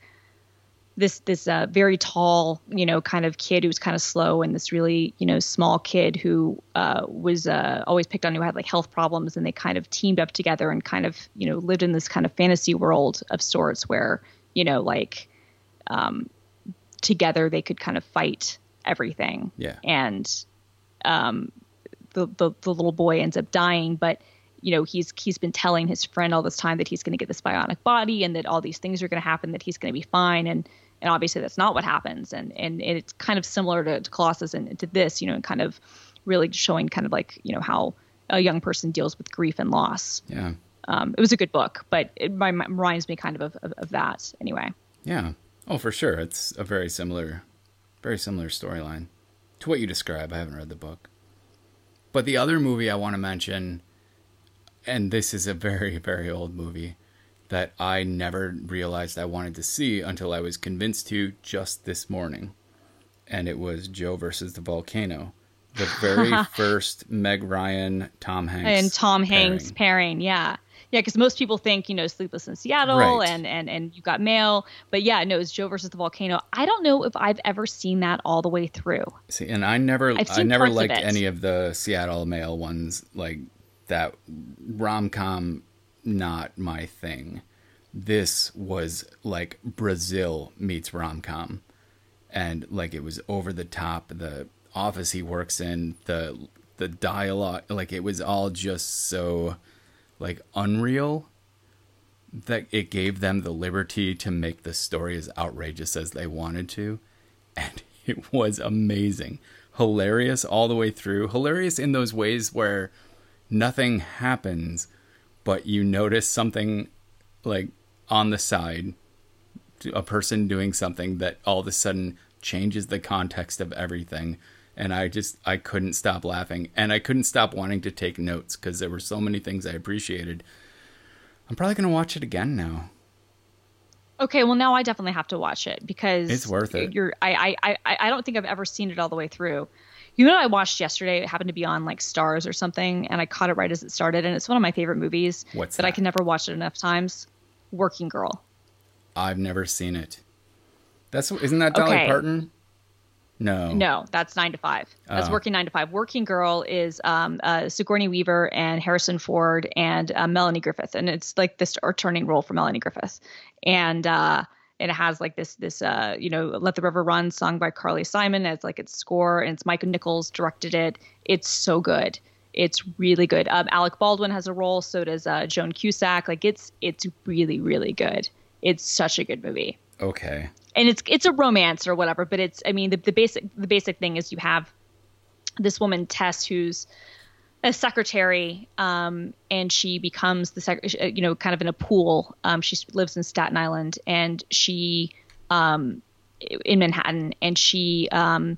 this this uh, very tall, you know, kind of kid who was kind of slow, and this really you know small kid who uh, was uh, always picked on who had like health problems, and they kind of teamed up together and kind of you know lived in this kind of fantasy world of sorts where you know like um, together they could kind of fight everything. Yeah. And um, the, the the little boy ends up dying, but you know he's he's been telling his friend all this time that he's going to get this bionic body and that all these things are going to happen, that he's going to be fine, and and obviously that's not what happens, and and, it's kind of similar to, to Colossus and to this, you know, and kind of really showing kind of like you know how a young person deals with grief and loss. yeah. Um, it was a good book, but it remi- reminds me kind of of, of, of that anyway. Yeah. Oh, for sure. It's a very similar, very similar storyline to what you describe. I haven't read the book. But the other movie I want to mention, and this is a very, very old movie that I never realized I wanted to see until I was convinced to just this morning. And it was Joe versus the Volcano. The very first Meg Ryan, Tom Hanks. and Tom Hanks pairing. pairing. Yeah. Yeah, because most people think, you know, Sleepless in Seattle Right. and, and and you got mail. But yeah, no, it's Joe versus the volcano. I don't know if I've ever seen that all the way through. See, and I never, I never parts of liked any of the Seattle Mail ones. Like that rom com, not my thing. This was like Brazil meets rom com, and like it was over the top. The office he works in, the the dialogue, like it was all just so like unreal that it gave them the liberty to make the story as outrageous as they wanted to. And it was amazing. Hilarious all the way through. Hilarious in those ways where nothing happens but you notice something like on the side a person doing something that all of a sudden changes the context of everything and i just i couldn't stop laughing and i couldn't stop wanting to take notes because there were so many things i appreciated i'm probably going to watch it again now Okay, well now I definitely have to watch it because It's worth it. You're I I I, I don't think I've ever seen it all the way through. You know I watched yesterday? It happened to be on like Stars or something, and I caught it right as it started, and it's one of my favorite movies. What's that? but I can never watch it enough times. Working Girl. I've never seen it. That's isn't that Dolly Okay. Parton? No. No, that's nine to five. That's Oh. working nine to five. Working Girl is um, uh, Sigourney Weaver and Harrison Ford and uh, Melanie Griffith, and it's like this returning role for Melanie Griffith, and uh, it has like this this uh, you know Let the River Run song by Carly Simon as like its score, and it's Michael Nichols directed it. It's so good. It's really good. Um, Alec Baldwin has a role, so does uh, Joan Cusack. Like it's it's really really good. It's such a good movie Okay. And it's it's a romance or whatever but it's i mean the, the basic the basic thing is you have this woman tess who's a secretary um, and she becomes the sec- you know kind of in a pool. Um, she lives in staten island and she um, in manhattan and she um,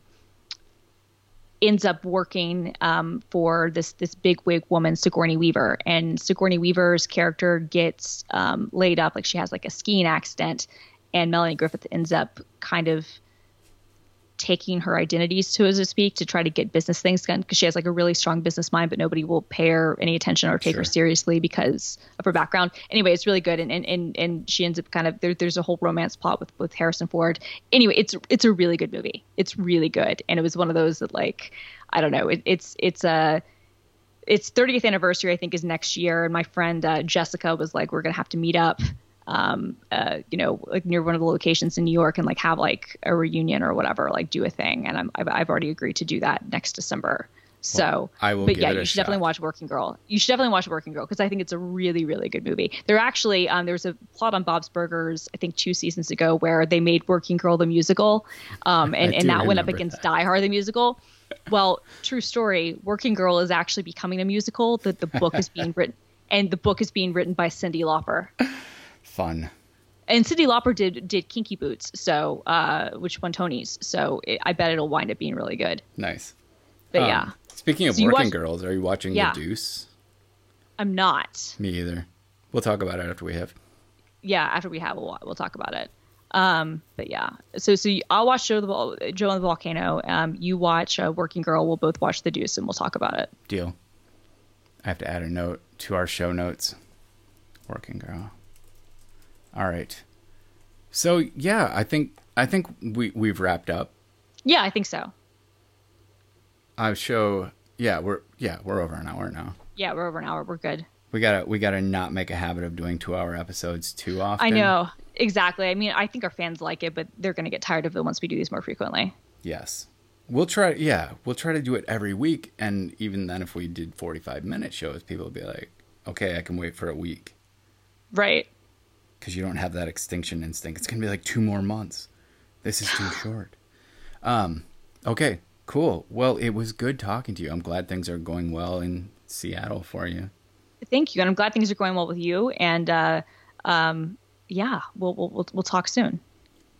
ends up working um, for this this big wig woman Sigourney Weaver, and Sigourney Weaver's character gets um, laid up, like she has like a skiing accident, and Melanie Griffith ends up kind of taking her identities so to speak to try to get business things done because she has like a really strong business mind but nobody will pay her any attention or take her seriously because of her background. Anyway it's really good and and, and, and she ends up kind of there, there's a whole romance plot with with harrison ford. Anyway it's it's a really good movie. It's really good and it was one of those that like i don't know it, it's it's a its 30th anniversary, I think, is next year. And my friend uh, Jessica was like, we're gonna have to meet up, um, uh, you know, like near one of the locations in New York and like have like a reunion or whatever, like do a thing. And I'm, I've, I've already agreed to do that next December. So, I will but yeah, you should shot. definitely watch Working Girl. You should definitely watch Working Girl because I think it's a really, really good movie. There actually, um, there was a plot on Bob's Burgers, I think two seasons ago, where they made Working Girl the musical, um, and, and that went up against that. Die Hard the musical. Well, true story. Working Girl is actually becoming a musical. That the book is being written, and the book is being written by Cyndi Lauper. Fun. And Cyndi Lauper did did Kinky Boots, so uh, which won Tonys. So it, I bet it'll wind up being really good. Nice. But Um, yeah, Speaking of So working watch- girls, are you watching Yeah. The Deuce? I'm not. Me either. We'll talk about it after we have. yeah, after we have, we'll, we'll talk about it. Um, but yeah, so so you, I'll watch Joe the Joe and the Volcano. Um, you watch uh, Working Girl. We'll both watch The Deuce, and we'll talk about it. Deal. I have to add a note to our show notes. Working girl. All right. So yeah, I think I think we we've wrapped up. Yeah, I think so. Our show. Yeah, we're yeah we're over an hour now. Yeah, we're over an hour. We're good. We gotta we gotta not make a habit of doing two hour episodes too often. I know exactly. I mean, I think our fans like it, but they're gonna get tired of it once we do these more frequently. Yes. We'll try yeah, we'll try to do it every week and even then if we did 45 minute shows people would be like, "Okay, I can wait for a week." Right. Cuz you don't have that extinction instinct. It's going to be like 2 more months. This is too short. Um okay, cool. Well, it was good talking to you. I'm glad things are going well in Seattle for you. Thank you, and I'm glad things are going well with you. And uh, um, yeah, we'll, we'll we'll we'll talk soon.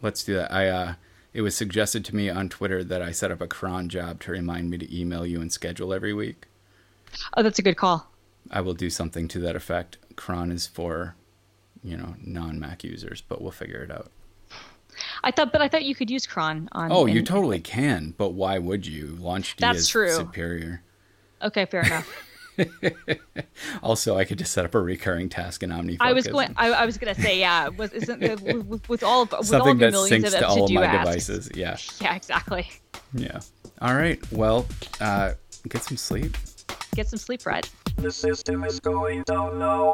Let's do that. I uh it was suggested to me on Twitter that I set up a cron job to remind me to email you and schedule every week. Oh, that's a good call. I will do something to that effect. Cron is for, you know, non-Mac users, but we'll figure it out. I thought, but I thought you could use cron on. Oh, you totally can, but why would you? LaunchD That's is true. superior. Okay, fair enough. Also, I could just set up a recurring task in OmniFocus. I was going. I, I was gonna say, yeah. Was isn't with, with all of with all something of your that millions syncs of to all of my asks. devices. Yeah, Yeah, exactly. yeah. All right. Well, uh, get some sleep. Get some sleep, Fred. The system is going down now.